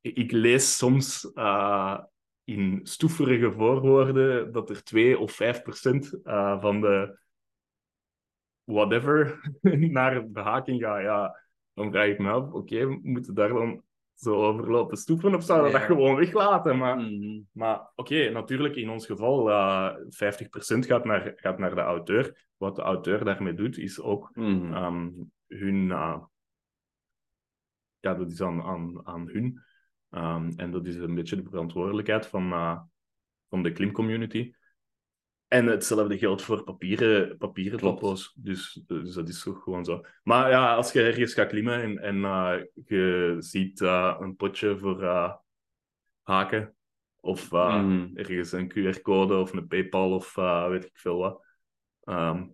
ik, lees soms uh, in stoeverige voorwoorden dat er 2 of 5 procent uh, van de whatever naar behaking gaat. Ja, dan vraag ik me af, oké, we moeten daar dan zo over lopen stoeven of zouden Ja. dat gewoon weglaten? Maar Mhm. maar oké, natuurlijk, in ons geval, eh 50% gaat naar, gaat naar de auteur. Wat de auteur daarmee doet, is ook Mhm. ehm, hun... eh, ja, dat is aan, aan, aan hun. Ehm, en dat is een beetje de verantwoordelijkheid van, eh, van de klimcommunity. En hetzelfde geldt voor papieren, papieren topo's. Dus, dus dat is toch gewoon zo. Maar ja, als je ergens gaat klimmen en, en eh, je ziet eh, een potje voor eh, haken, of Mhm. ergens een QR-code of een PayPal of weet ik veel wat. Ehm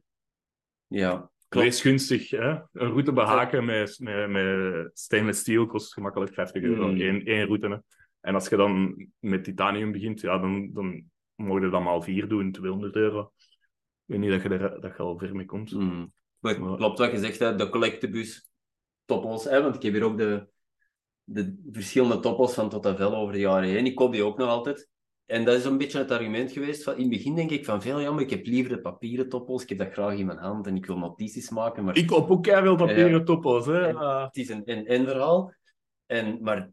Ja, wees gunstig, hè? Een route behaken met, met, met stainless steel kost gemakkelijk 50 euro. Mm. Eén, één route. Hè. En als je dan met titanium begint, ja, dan, dan mogen je dat maar vier doen, 200 euro. Ik weet niet dat je, er, dat je al ver mee komt. Mhm. Maar klopt wat je zegt, hè, de collectebus toppels. Hè, want ik heb hier ook de, de verschillende toppels van Tot en Vel over de jaren heen. Ik koop die ook nog altijd. En dat is een beetje het argument geweest. Van, in het begin denk ik van veel jammer, ik heb liever de papieren toppels. Ik heb dat graag in mijn hand en ik wil notities maken. Maar Ik koop ook veel papieren toppels. Hè? En- het is een en-en verhaal. En, maar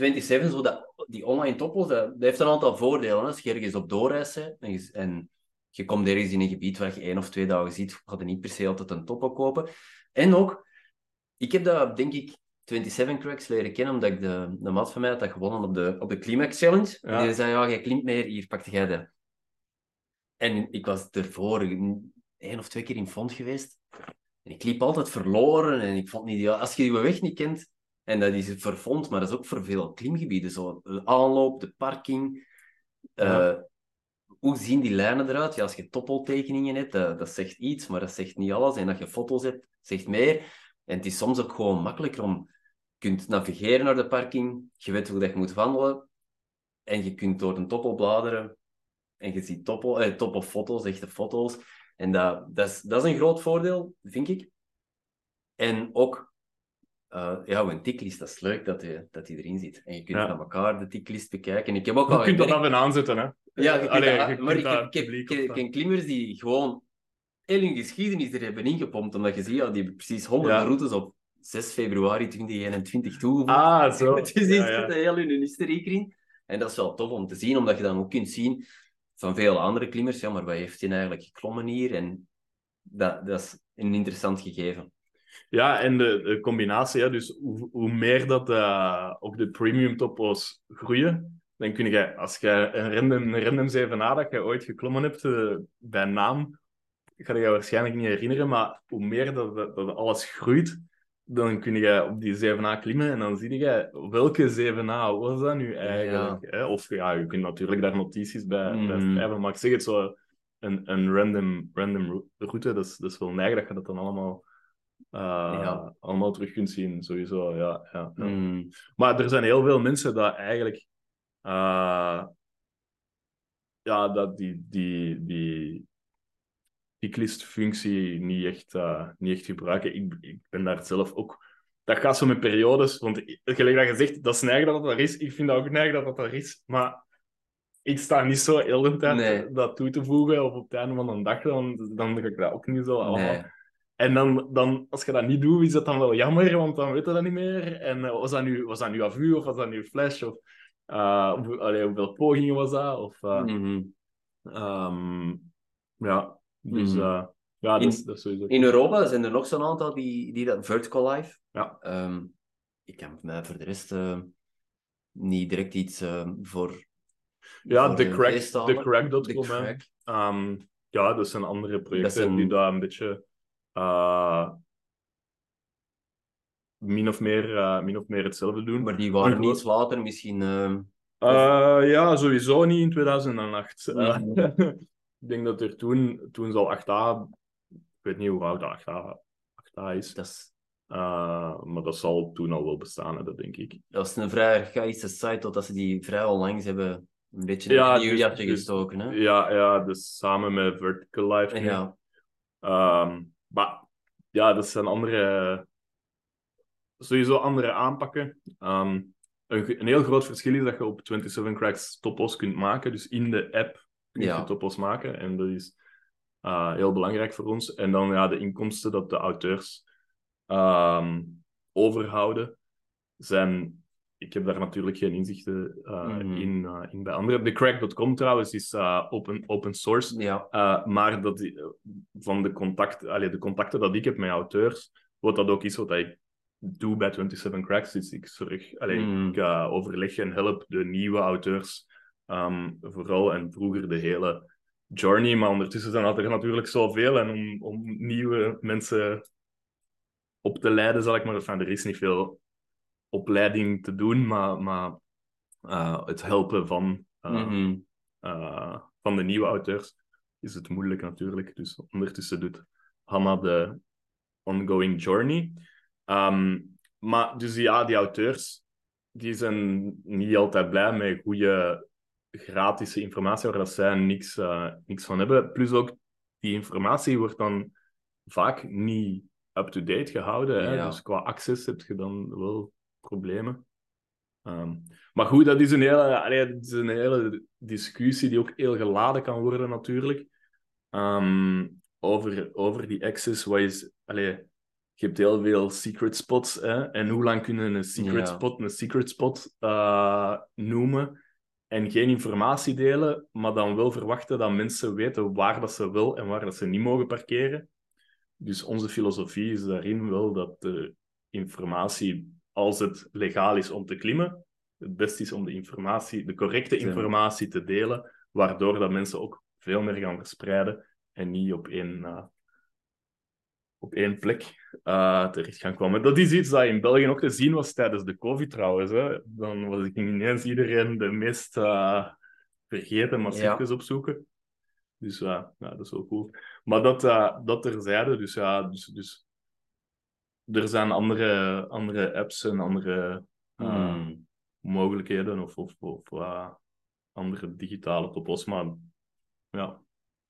27, zo dat, die online toppels, dat, dat heeft een aantal voordelen. hè. Als je ergens op doorreis bent en je, en je komt ergens in een gebied waar je één of twee dagen ziet, ga je niet per se altijd een toppel kopen. En ook, ik heb dat denk ik 27 Cracks leren kennen, omdat ik de, de maat van mij had dat gewonnen op de, op de Climax Challenge. Ja. En die zei, ja, jij klimt meer, hier, pakte jij dat. En ik was ervoor één of twee keer in Font geweest. En ik liep altijd verloren en ik vond niet... Ja, als je die weg niet kent, en dat is voor Font, maar dat is ook voor veel klimgebieden, zo de aanloop, de parking... Ja. eh, hoe zien die lijnen eruit? Ja, als je toppeltekeningen hebt, dat, dat zegt iets, maar dat zegt niet alles. En dat je foto's hebt, zegt meer. En het is soms ook gewoon makkelijker om... Je kunt navigeren naar de parking, je weet hoe dat je moet wandelen, en je kunt door een toppel bladeren, en je ziet toppel, eh, toppelfoto's, echte foto's. En dat, dat, is, dat is een groot voordeel, vind ik. En ook, eh, ja, een ticklist, dat is leuk dat die, dat die erin zit. En je kunt Ja. naar elkaar de ticklist bekijken. En ik heb ook je al kunt dat gemerkt- even aanzetten, hè? ja, je kunt Allee, dat- je kunt maar ik, dat heb- ik, heb- publiek ik, ik opstaan. ken klimmers die gewoon heel hun geschiedenis er hebben ingepompt, omdat je ziet, ja, die hebben precies honderden Ja. routes op 6 februari 2021 toegevoegd. Ah, zo. Ja, iets ja. met heel hun historiek erin. En dat is wel tof om te zien, omdat je dan ook kunt zien van veel andere klimmers, ja, maar wat heeft hij eigenlijk geklommen hier? En dat, dat is een interessant gegeven. Ja, en de, de combinatie, dus hoe, hoe meer dat eh, ook de premium topo's groeien, dan kun je, als je een random, een random 7a dat je ooit geklommen hebt eh, bij naam, ga je waarschijnlijk niet herinneren, maar hoe meer dat, dat, dat alles groeit, dan kun je op die 7a klimmen en dan zie je welke 7a was dat nu eigenlijk. Hè? Of ja, je kunt natuurlijk daar notities bij, bij Mhm. schrijven, maar ik zeg het zo, een, een random, random route, dat is, dat is wel neig dat je dat dan allemaal eh, Ja. allemaal terug kunt zien, sowieso. Ja, ja, ja. Mm. Maar er zijn heel veel mensen dat eigenlijk eh, ja, dat die, die, die ticklist-functie niet echt, eh, niet echt gebruiken. Ik, ik ben daar zelf ook. Dat gaat zo met periodes, want gelijk dat je zegt, dat is neig dat dat er is. Ik vind dat ook neig dat dat er is, maar ik sta niet zo heel de tijd Nee. dat toe te voegen, of op het einde van een dag, dan, dan ga ik dat ook niet zo allemaal. Nee. En dan, dan, als je dat niet doet, is dat dan wel jammer, want dan weet je dat niet meer. En eh, was, dat nu, was dat nu avu of was dat nu flash? Of eh, hoe- allee, hoeveel pogingen was dat? Of, eh, Mhm. ehm, ja, dus Mhm. ja, dat, In- is, dat is sowieso. In Europa zijn er nog zo'n aantal die, die dat... Vertical Life. Ja. Ehm, ik kan mij voor de rest... niet direct iets uh, voor. Ja, voor de de crack, de crack.com. Crack. Ehm, ja, dat zijn andere projecten zijn- die daar een beetje uh, min, of meer, uh, min of meer hetzelfde doen. Maar die waren iets later misschien. eh, ja, sowieso niet in 2008. Uh, Mhm. ik denk dat er toen, toen zal 8A, ik weet niet hoe oud 8A, 8A is, dat, is, Uh, maar dat zal toen al wel bestaan, hè, dat denk ik. dat is een vrij archaïsche site, totdat ze die vrij onlangs hebben een beetje Ja, in een dus- dus- gestoken. Hè? Ja, ja, dus samen met Vertical Life. Ja. Ehm, maar ja, dat zijn andere, sowieso andere aanpakken. Ehm, een, een heel groot verschil is dat je op 27 Cracks topos kunt maken. Dus in de app kun je Ja. topos maken. En dat is eh, heel belangrijk voor ons. En dan ja, de inkomsten dat de auteurs ehm, overhouden, zijn... Ik heb daar natuurlijk geen inzichten eh, Mhm. in, eh, in bij anderen. De crack.com trouwens is eh, open, open source. ja. Maar dat, van de, contact, allee, de contacten dat ik heb met auteurs, wordt dat ook iets wat ik doe bij 27 Cracks. Dus ik, zorg, allee, Mm. ik uh, overleg en help de nieuwe auteurs um, vooral. En vroeger de hele journey. Maar ondertussen zijn er natuurlijk zoveel. En om, om nieuwe mensen op te leiden, zal ik maar... Enfin, er is niet veel opleiding te doen, maar, maar uh, het helpen van... uh, Mhm. uh, van de nieuwe auteurs is het moeilijk natuurlijk. Dus ondertussen doet Hanna de ongoing journey. Um, maar dus ja, die auteurs die zijn niet altijd blij met goede gratis informatie waar dat zij niks, uh, niks van hebben. Plus ook die informatie wordt dan vaak niet up-to-date gehouden. Hè? Ja. Dus qua access heb je dan wel problemen. Um, maar goed, dat is, een hele, allee, dat is een hele discussie die ook heel geladen kan worden, natuurlijk. Um, over, over die access. Wat is, allee, je hebt heel veel secret spots. Hè? En hoe lang kunnen een secret Ja. spot een secret spot uh, noemen? En geen informatie delen, maar dan wel verwachten dat mensen weten waar dat ze wel en waar dat ze niet mogen parkeren. Dus onze filosofie is daarin wel dat de informatie, als het legaal is om te klimmen, het beste is om de informatie, de correcte informatie te delen, waardoor dat mensen ook veel meer gaan verspreiden en niet op één, uh, op één plek uh, terecht gaan komen. Dat is iets dat in België ook te zien was tijdens de COVID trouwens. Hè. Dan was ik ineens iedereen de meest uh, vergeten massiefjes Ja. opzoeken. Dus ja, ja, dat is wel cool. Maar dat, dat terzijde, dus ja, dus, dus er zijn andere, andere apps en andere uh, Hmm. mogelijkheden of, of, of uh, andere digitale topos, maar ja,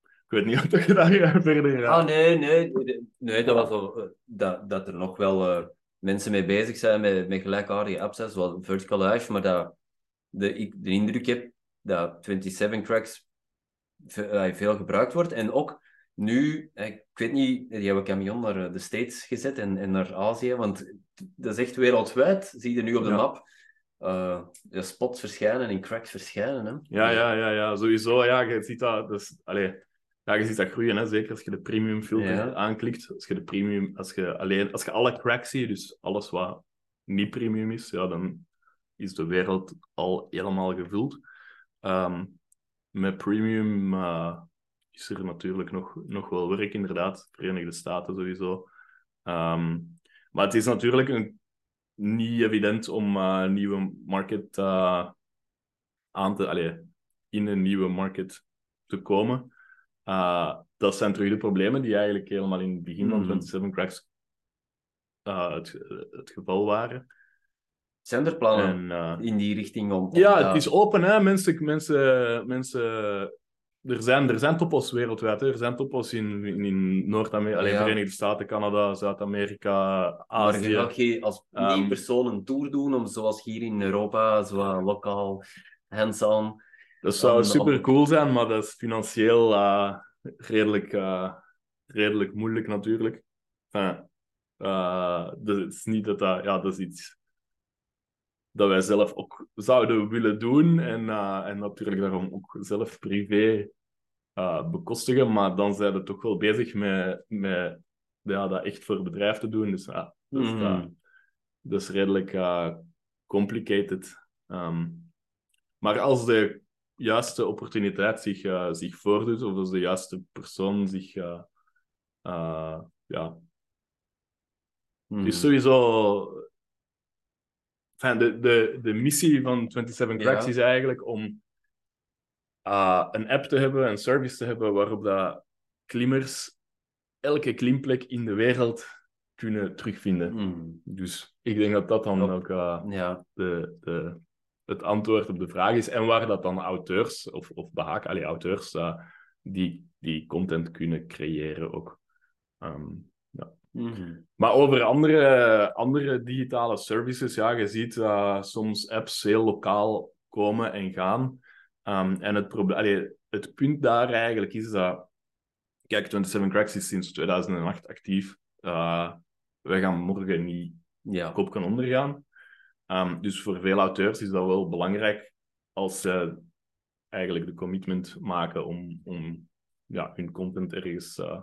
ik weet niet of je daar uh, verder gaat. Ah, nee, nee. nee, Nee, dat was wel, eh, dat, dat er nog wel eh, mensen mee bezig zijn met, met gelijkaardige apps, zoals Vertical Life, maar dat de, ik de indruk heb dat 27 Cracks ve- eh, veel gebruikt wordt. En ook nu, eh, ik weet niet, die hebben Camion naar eh, de States gezet en, en naar Azië, want dat is echt wereldwijd, zie je nu op de Ja. map. eh de spots verschijnen en cracks verschijnen. Hè? Ja, ja, ja, ja, sowieso. Ja, je ziet dat, dus, allee, ja, je ziet dat groeien, hè, zeker als je de premium filter Ja. aanklikt. Als je de premium, als je alleen, als je alle cracks ziet, dus alles wat niet premium is, ja, dan is de wereld al helemaal gevuld. Ehm, met premium is er natuurlijk nog, nog wel werk, inderdaad. Verenigde Staten sowieso. Ehm, maar het is natuurlijk een, niet evident om eh, een nieuwe market eh, aan te... Allee, in een nieuwe market te komen. Uh, dat zijn terug de problemen die eigenlijk helemaal in het begin van Mhm. 27 Cracks uh, het, het geval waren. Zijn er plannen En, uh, in die richting om... ja, het is open, hè. Mensen... mensen, mensen er zijn, er zijn toppos wereldwijd. Hè. Er zijn toppos in, in, in Noord-Amerika, Ja. Verenigde Staten, Canada, Zuid-Amerika, Maar je Azië. geen- als Ehm, één persoon een tour doen, om, zoals hier in Europa, zo lokaal, hands-on. Dat zou super cool zijn, maar dat is financieel uh, redelijk, uh, redelijk moeilijk natuurlijk. Enfin, uh, dus het is niet dat dat, ja, dat is iets dat wij zelf ook zouden willen doen en, uh, en natuurlijk daarom ook zelf privé uh, bekostigen, maar dan zijn we toch wel bezig met, met ja, dat echt voor het bedrijf te doen. Dus ja, dat is, Mhm. uh, dat is redelijk complicated. Ehm, maar als de juiste opportuniteit zich, zich voordoet, of als de juiste persoon zich. Uh, ja. Het is sowieso. Enfin, de, de, de missie van 27 Cracks Ja. is eigenlijk om uh, een app te hebben, een service te hebben waarop dat klimmers elke klimplek in de wereld kunnen terugvinden. Mhm. Dus ik denk dat dat dan ook uh, Ja. de, de, het antwoord op de vraag is. En waar dat dan auteurs of, of behaak, allee, auteurs uh, die, die content kunnen creëren ook. Ehm, Mhm. maar over andere, andere digitale services, ja, je ziet uh, soms apps heel lokaal komen en gaan. Um, en het, proble- allee, het punt daar eigenlijk is dat... Kijk, 27 Cracks is sinds 2008 actief. Uh, wij gaan morgen niet Ja. kop kan ondergaan. Um, dus voor veel auteurs is dat wel belangrijk als ze eigenlijk de commitment maken om, om ja, hun content ergens, uh,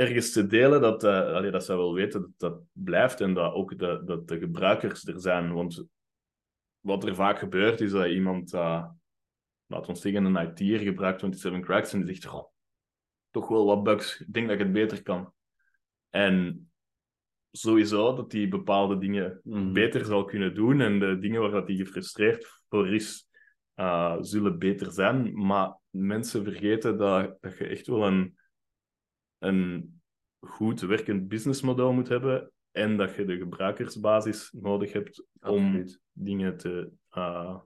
ergens te delen, dat, uh, allee, dat ze wel weten dat dat blijft en dat ook de, dat de gebruikers er zijn. Want wat er vaak gebeurt is dat iemand, uh, laten we zeggen, een IT'er gebruikt 27 Cracks en die zegt, oh, toch wel wat bugs, ik denk dat ik het beter kan. En sowieso dat hij bepaalde dingen Mhm. beter zal kunnen doen en de dingen waar dat hij gefrustreerd voor is, uh, zullen beter zijn. Maar mensen vergeten dat, dat je echt wel een, een goed werkend businessmodel moet hebben en dat je de gebruikersbasis nodig hebt om Absoluut. dingen te... Uh,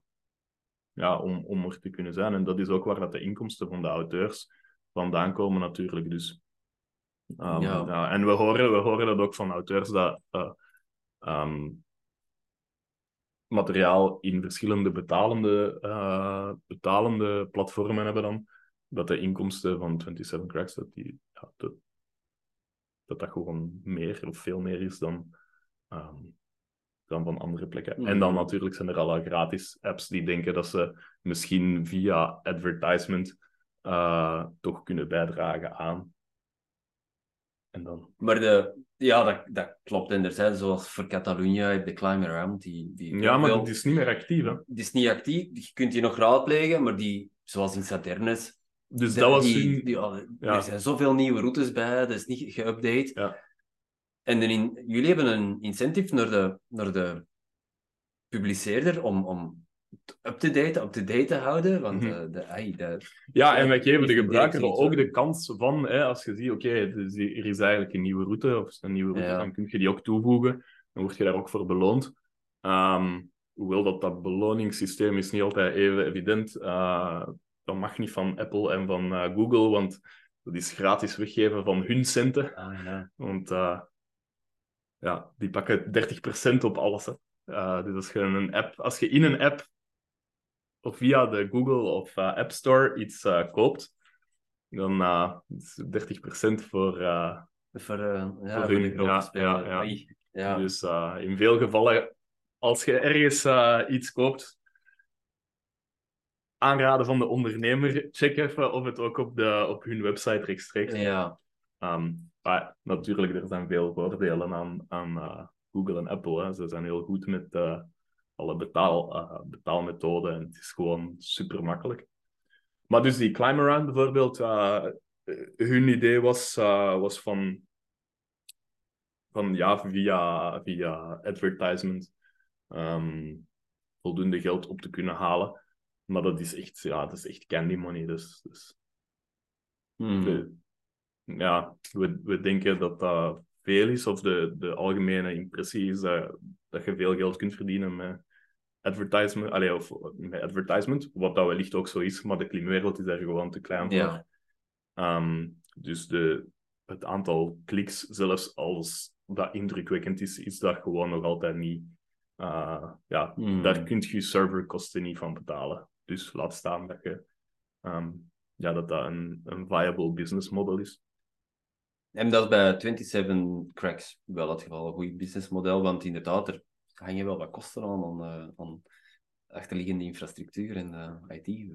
ja, om, om er te kunnen zijn. En dat is ook waar dat de inkomsten van de auteurs vandaan komen natuurlijk. Dus Um, Ja. ja, en we horen, we horen dat ook van auteurs dat uh, um, materiaal in verschillende betalende, uh, betalende platformen hebben dan, dat de inkomsten van 27 Cracks, dat, die, ja, dat, dat dat gewoon meer of veel meer is dan, um, dan van andere plekken. Mhm. En dan natuurlijk zijn er alle gratis apps die denken dat ze misschien via advertisement uh, toch kunnen bijdragen aan en dan... Maar de, ja, dat, dat klopt. En er zijn zoals voor Catalunya, heb de Climb Around, die... die Ja, maar wel- het is niet meer actief, hè. die is niet actief. Je kunt die nog raadplegen, maar die, zoals in Saternes... Dus de- dat was die, hun... die- ja, Ja. Er zijn zoveel nieuwe routes bij, dat is niet geüpdate. Ja. En in, jullie hebben een incentive naar de, naar de publiceerder om, om up-to-date, up-to-date te houden. Want eh, de, ai, de, Ja, en wij geven de gebruiker ook de kans van, hè, als je ziet, oké, dus er is eigenlijk een nieuwe route, of een nieuwe route, Ja. dan kun je die ook toevoegen. Dan word je daar ook voor beloond. Ehm, hoewel dat, dat beloningssysteem is niet altijd even evident. Uh, dat mag niet van Apple en van eh, Google, want dat is gratis weggeven van hun centen. ah, ja. Want eh, ja, die pakken 30% op alles. Hè. Eh, dus als je, een app, als je in een app of via de Google of App Store iets koopt, dan is het 30% voor. Voor, ja, Voor hun, ja, ja, ja. Dus in veel gevallen, als je ergens iets koopt, aanraden van de ondernemer, check even of het ook op, de, op hun website rechtstreeks ja. Ehm, maar natuurlijk, er zijn veel voordelen aan, aan eh, Google en Apple. Hè. Ze zijn heel goed met eh, alle betaal, eh, betaalmethoden en het is gewoon super makkelijk. Maar dus die Climb Around bijvoorbeeld, hun idee was, was van, van ja, via, via advertisement ehm, voldoende geld op te kunnen halen. Maar dat is echt, ja, dat is echt candy money. Dus, dus Hmm. de- ja, we, we denken dat dat veel is, of de, de algemene impressie is dat, dat je veel geld kunt verdienen met advertisement, allee, of met advertisement, wat dat wellicht ook zo is, maar de klimwereld is daar gewoon te klein voor. Ja. Ehm, dus de, het aantal kliks, zelfs als dat indrukwekkend is, is dat gewoon nog altijd niet. eh, ja, Hmm. daar kun je serverkosten niet van betalen. Dus laat staan dat je ehm, ja, dat dat een, een viable business model is. En dat is bij 27 Cracks wel het geval, een goed businessmodel, want inderdaad, er hangen wel wat kosten aan, aan, eh, aan achterliggende infrastructuur en eh, IT.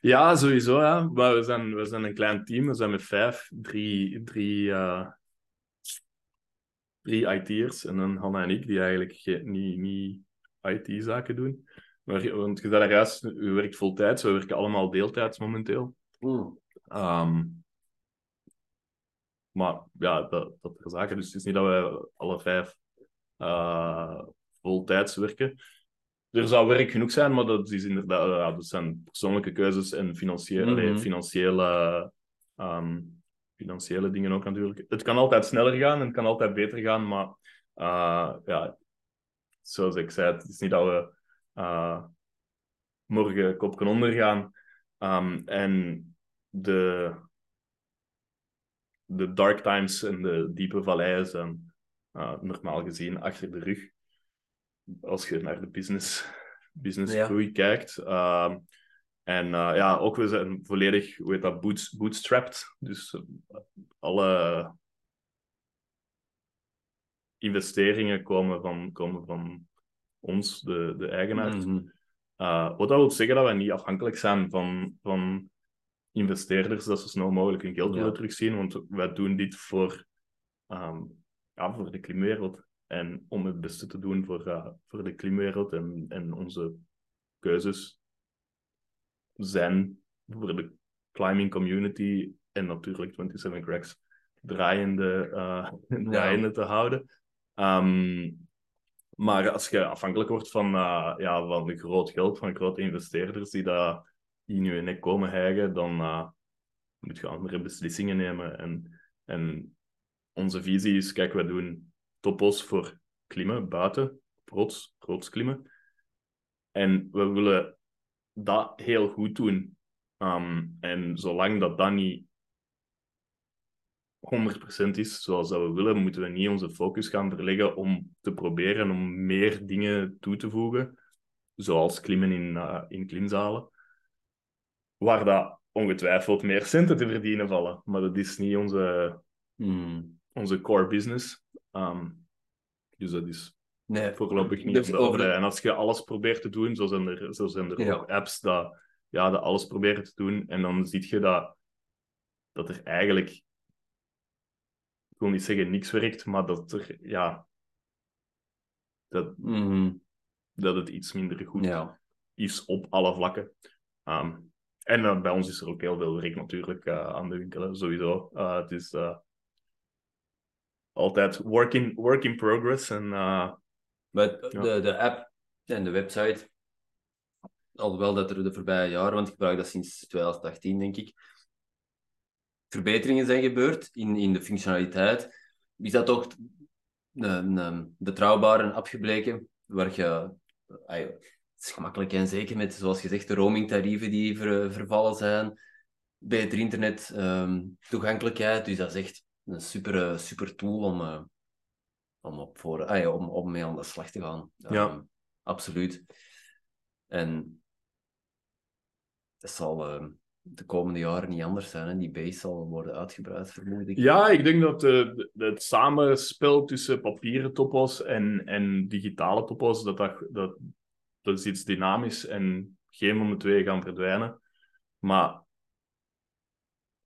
Ja, sowieso. Ja. Maar we zijn, we zijn een klein team. We zijn met vijf, drie, drie, eh, drie IT'ers en dan Hanna en ik, die eigenlijk ge- niet, niet IT-zaken doen. Maar, want je zei daar juist, u werkt voltijds, we werken allemaal deeltijds momenteel. Mm. Ehm, maar ja, dat, dat er zaken. Dus het is niet dat wij alle vijf uh, voltijds werken. Er zou werk genoeg zijn, maar dat, is inderdaad, ja, dat zijn persoonlijke keuzes en financiële, Mhm. financiële, ehm, financiële dingen ook natuurlijk. Het kan altijd sneller gaan en het kan altijd beter gaan, maar uh, ja, zoals ik zei, het is niet dat we uh, morgen kopken ondergaan. Um, en de, de dark times en de diepe valleien zijn uh, normaal gezien achter de rug. Als je naar de business, business Ja. groei kijkt. Uh, en uh, ja, ook we zijn volledig, hoe heet dat, boots, bootstrapped. Dus alle investeringen komen van, komen van ons, de, de eigenaars. Mhm. Uh, wat dat wil zeggen dat wij niet afhankelijk zijn van, van investeerders dat zo snel mogelijk hun geld Ja. willen terugzien, want wij doen dit voor, um, ja, voor de klimwereld. En om het beste te doen voor, uh, voor de klimwereld en, en onze keuzes zijn voor de climbing community en natuurlijk 27 Cracks draaiende, uh, draaiende te houden. Um, maar als je afhankelijk wordt van, uh, ja, van groot geld, van grote investeerders die dat in je nek komen hijgen, dan uh, moet je andere beslissingen nemen. En, en onze visie is, kijk, wij doen topos voor klimmen, buiten, rots, rots klimmen. En we willen dat heel goed doen. Um, en zolang dat dat niet 100% is zoals dat we willen, moeten we niet onze focus gaan verleggen om te proberen om meer dingen toe te voegen, zoals klimmen in, uh, in klimzalen, waar dat ongetwijfeld meer centen te verdienen vallen. Maar dat is niet onze, Mm. onze core business. Um, dus dat is Nee. voorlopig niet Dus de over. En als je alles probeert te doen, zo zijn er, zo zijn er Ja. ook apps dat, ja, dat alles proberen te doen. En dan zie je dat, dat er eigenlijk, ik wil niet zeggen niks werkt, maar dat er, ja, dat, Mhm. dat het iets minder goed Ja. is op alle vlakken. Ehm, en eh, bij ons is er ook heel veel werk natuurlijk eh, aan de winkel, hè, sowieso. Eh, het is altijd work in, work in progress. En Maar Ja. de, de app en de website, alhoewel dat er de voorbije jaren, want ik gebruik dat sinds 2018, denk ik, verbeteringen zijn gebeurd in, in de functionaliteit, is dat toch een, een betrouwbare app gebleken, waar je, het is gemakkelijk en zeker met, zoals gezegd, de roamingtarieven die ver- vervallen zijn, beter internet, ehm, toegankelijkheid, dus dat is echt een super, eh, super tool om, eh, om, op voor, ah ja, om, om mee aan de slag te gaan. Ja. Ehm, absoluut. En dat zal ehm, de komende jaren niet anders zijn. Hè? Die base zal worden uitgebreid, vermoed ik. Ja, ik denk dat de- het samenspel tussen papieren topos en, en digitale topos, dat, dat, dat, dat is iets dynamisch en geen van de twee gaan verdwijnen. Maar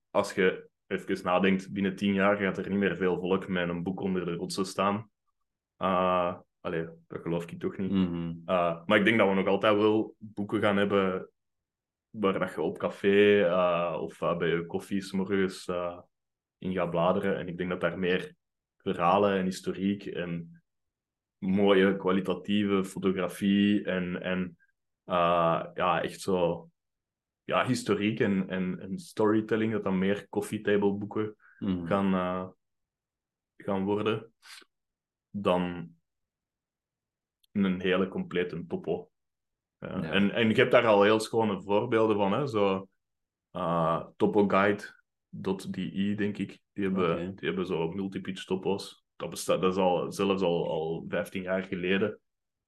als je even nadenkt, binnen tien jaar gaat er niet meer veel volk met een boek onder de rotsen staan. Uh, allee, dat geloof ik toch niet. Mhm. Uh, maar ik denk dat we nog altijd wel boeken gaan hebben waar dat je op café uh, of uh, bij je koffie 's morgens uh, in gaat bladeren. En ik denk dat daar meer verhalen en historiek en mooie kwalitatieve fotografie en, en ja, echt zo ja, historiek en, en, en storytelling, dat dan meer coffee table boeken Mhm. gaan, gaan worden dan een hele complete topo. Ja. En, en je hebt daar al heel schone voorbeelden van, hè? zo uh, topoguide.de, denk ik. Die hebben, die hebben zo multipitch topos. Dat, bestaat, dat is al, zelfs al, al 15 jaar geleden.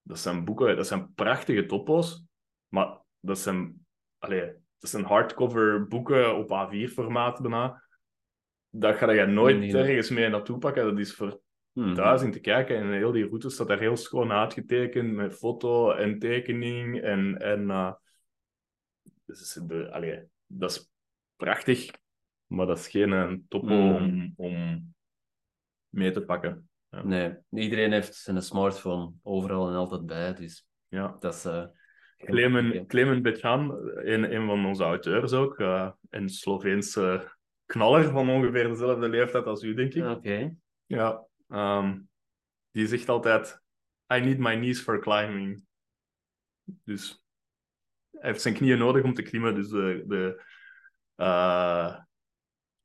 Dat zijn boeken, dat zijn prachtige topos, maar dat zijn, allee, dat zijn hardcover boeken op A4-formaat bijna. Dat ga je nooit Nee. ergens mee naartoe pakken. Dat is voor Mhm. thuis in te kijken. En heel die route staat daar heel schoon uitgetekend met foto en tekening. En, en uh, dus de, allee, dat is prachtig, maar dat is geen een topo Mm. om, om mee te pakken. Nee, iedereen heeft zijn smartphone overal en altijd bij. Dus Ja. Dat is... eh, Clemen, Clemen een, een van onze auteurs ook, eh, een Sloveense knaller van ongeveer dezelfde leeftijd als u, denk ik. Oké. Ja, ehm, die zegt altijd: I need my knees for climbing. Dus hij heeft zijn knieën nodig om te klimmen, dus de, de, eh,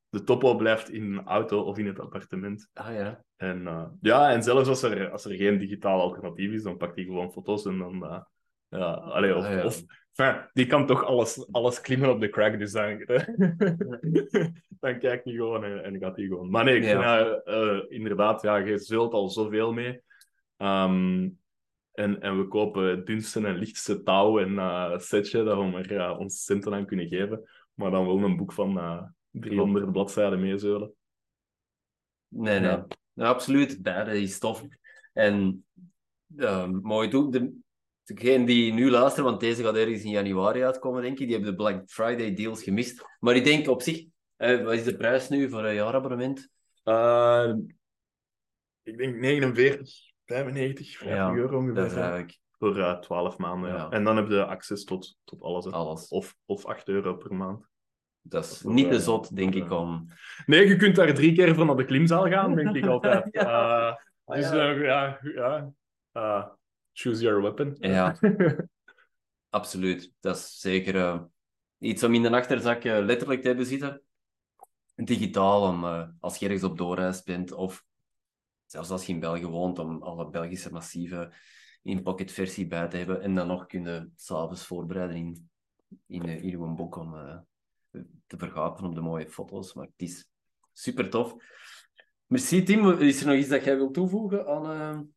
de topo blijft in een auto of in het appartement. Ah ja. En, eh, ja, en zelfs als er, als er geen digitaal alternatief is, dan pakt hij gewoon foto's en dan. Ja, allee, of, Ah, ja. of enfin, die kan toch alles, alles klimmen op de crack, dus dan, dan kijkt hij gewoon en, en gaat hij gewoon. Maar nee, ik Ja. vind, eh, inderdaad, ja, je zult al zoveel mee. Ehm, en, en we kopen het dunste en lichtste touw en eh, setje dat we er eh, ons centen aan kunnen geven. Maar dan wel een boek van eh 300 bladzijden meezeulen. Nee, nee. Ja. Nou, absoluut. Dat is tof. En eh, mooi toe. De, degene die nu luisteren, want deze gaat ergens in januari uitkomen, denk ik, die hebben de Black Friday deals gemist. Maar ik denk op zich, eh, wat is de prijs nu voor een jaarabonnement? Eh, ik denk 49, 95, 50 Ja, euro ongeveer. Dat is eigenlijk Voor eh 12 maanden, ja. Ja. En dan heb je access tot, tot alles. hè. alles. Of, of 8 euro per maand. Dat is Voor, niet te eh, zot, denk ik, eh, om... Nee, je kunt daar drie keer voor naar de klimzaal gaan, denk ik altijd. Ja. Eh, dus ja. eh, ja, ja. Eh, choose your weapon. Ja. Absoluut. Dat is zeker eh, iets om in de achterzak eh, letterlijk te hebben zitten. Digitaal, om, eh, als je ergens op doorreis bent, of zelfs als je in België woont, om alle Belgische massieve in-pocket versie bij te hebben. En dan nog kunnen s'avonds voorbereiden in, in, in uw boek om te vergapen op de mooie foto's. Maar het is super tof. Merci Tim. Is er nog iets dat jij wilt toevoegen aan...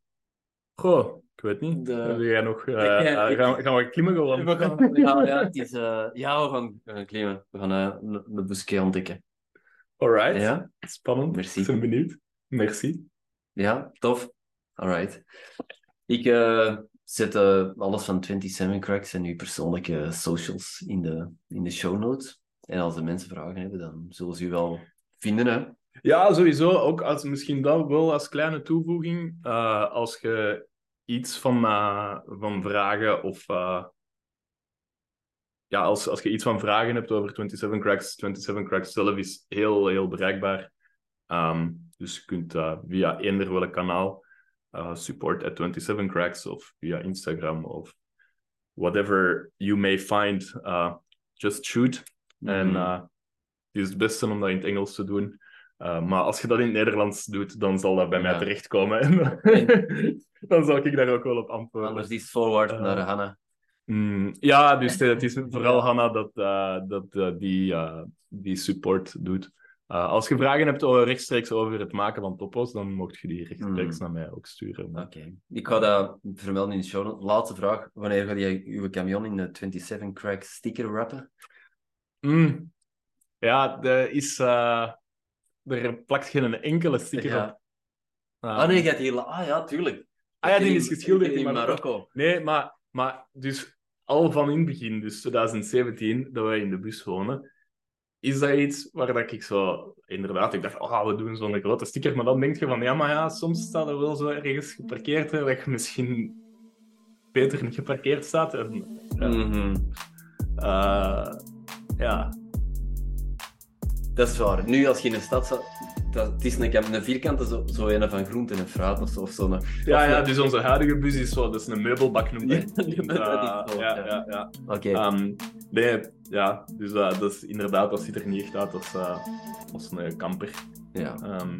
Goh, ik weet niet. De- Heb jij nog... eh, Ja, eh, gaan, we- gaan we klimmen gewoon? We gaan, ja, ja, het is, eh, ja, we gaan, we gaan klimmen. We gaan eh, een busje ontdekken. Alright. Ja? Spannend. Merci. Ik ben benieuwd. Merci. Ja, tof. Alright. Ik zet alles van 27 Cracks en uw persoonlijke socials in de, in de show notes. En als de mensen vragen hebben, dan zullen ze u wel vinden. Hè? Ja, sowieso. Ook als, misschien dat wel als kleine toevoeging. als je iets van, eh, van vragen of... eh, ja, als, als je iets van vragen hebt over 27 Cracks, 27 Cracks zelf is heel, heel bereikbaar. Ehm, dus je kunt eh, via eender welk kanaal support at 27 Cracks of via Instagram of whatever you may find, uh, just shoot. En Mhm. het is het beste om dat in het Engels te doen. Uh, maar als je dat in het Nederlands doet, dan zal dat bij mij terechtkomen. En dan zal ik daar ook wel op antwoorden. Anders is forward Eh, naar Hanna. Mm, ja, dus het is vooral Hanna dat, eh, dat eh, die, eh, die support doet. Eh, als je vragen hebt over, rechtstreeks over het maken van topo's, dan mocht je die rechtstreeks Mm. naar mij ook sturen. Oké. Ik ga dat vermelden in de show. Laatste vraag. Wanneer ga je uw camion in de 27 Cracks sticker wrappen? Mm. Ja, er is... eh, er plakt geen enkele sticker Ja. op. Eh, Ah nee, je gaat hier... Ah ja, tuurlijk. Ah ja, die is geschilderd in in Marokko. Marokko. Nee, maar, maar dus al van in het begin, dus 2017, dat wij in de bus wonen, is dat iets waar dat ik zo... Inderdaad, ik dacht, oh, we doen zo'n grote sticker. Maar dan denk je van, ja, maar ja, soms staat er wel zo ergens geparkeerd, hè, dat je misschien beter niet geparkeerd staat. En, ja, Mhm. eh, ja. Dat is waar. Nu, als je in de stad staat, dat, het is een, een vierkante, zo, zo een van groente en fruit of zo. Of Ja, of ja, een- dus onze huidige bus is zo, dat is een meubelbak noemt. Ja, dat is Eh, ja, ja. ja, ja. Oké. Ehm, nee, ja, dus eh, dat is inderdaad, dat ziet er niet echt uit als, eh, als een camper. ja. Ehm,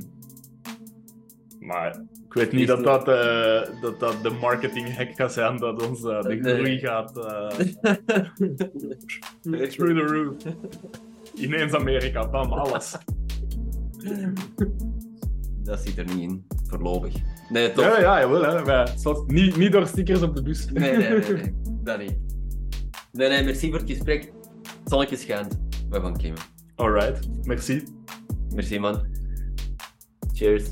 maar ik weet niet dat dat, dat dat de marketing hack gaat zijn dat ons eh, de groei gaat through the roof. Ineens Amerika, bam, alles. Dat zit er niet in, voorlopig. Nee, toch? Ja, ja, jawel. Hè. Wij, zoals- niet, niet door stickers op de bus. Nee, nee, nee, nee. Dat niet. Nee, nee, merci voor het gesprek. Zonnetje schijnt. We gaan klimmen. Alright, merci. Merci, man. Cheers.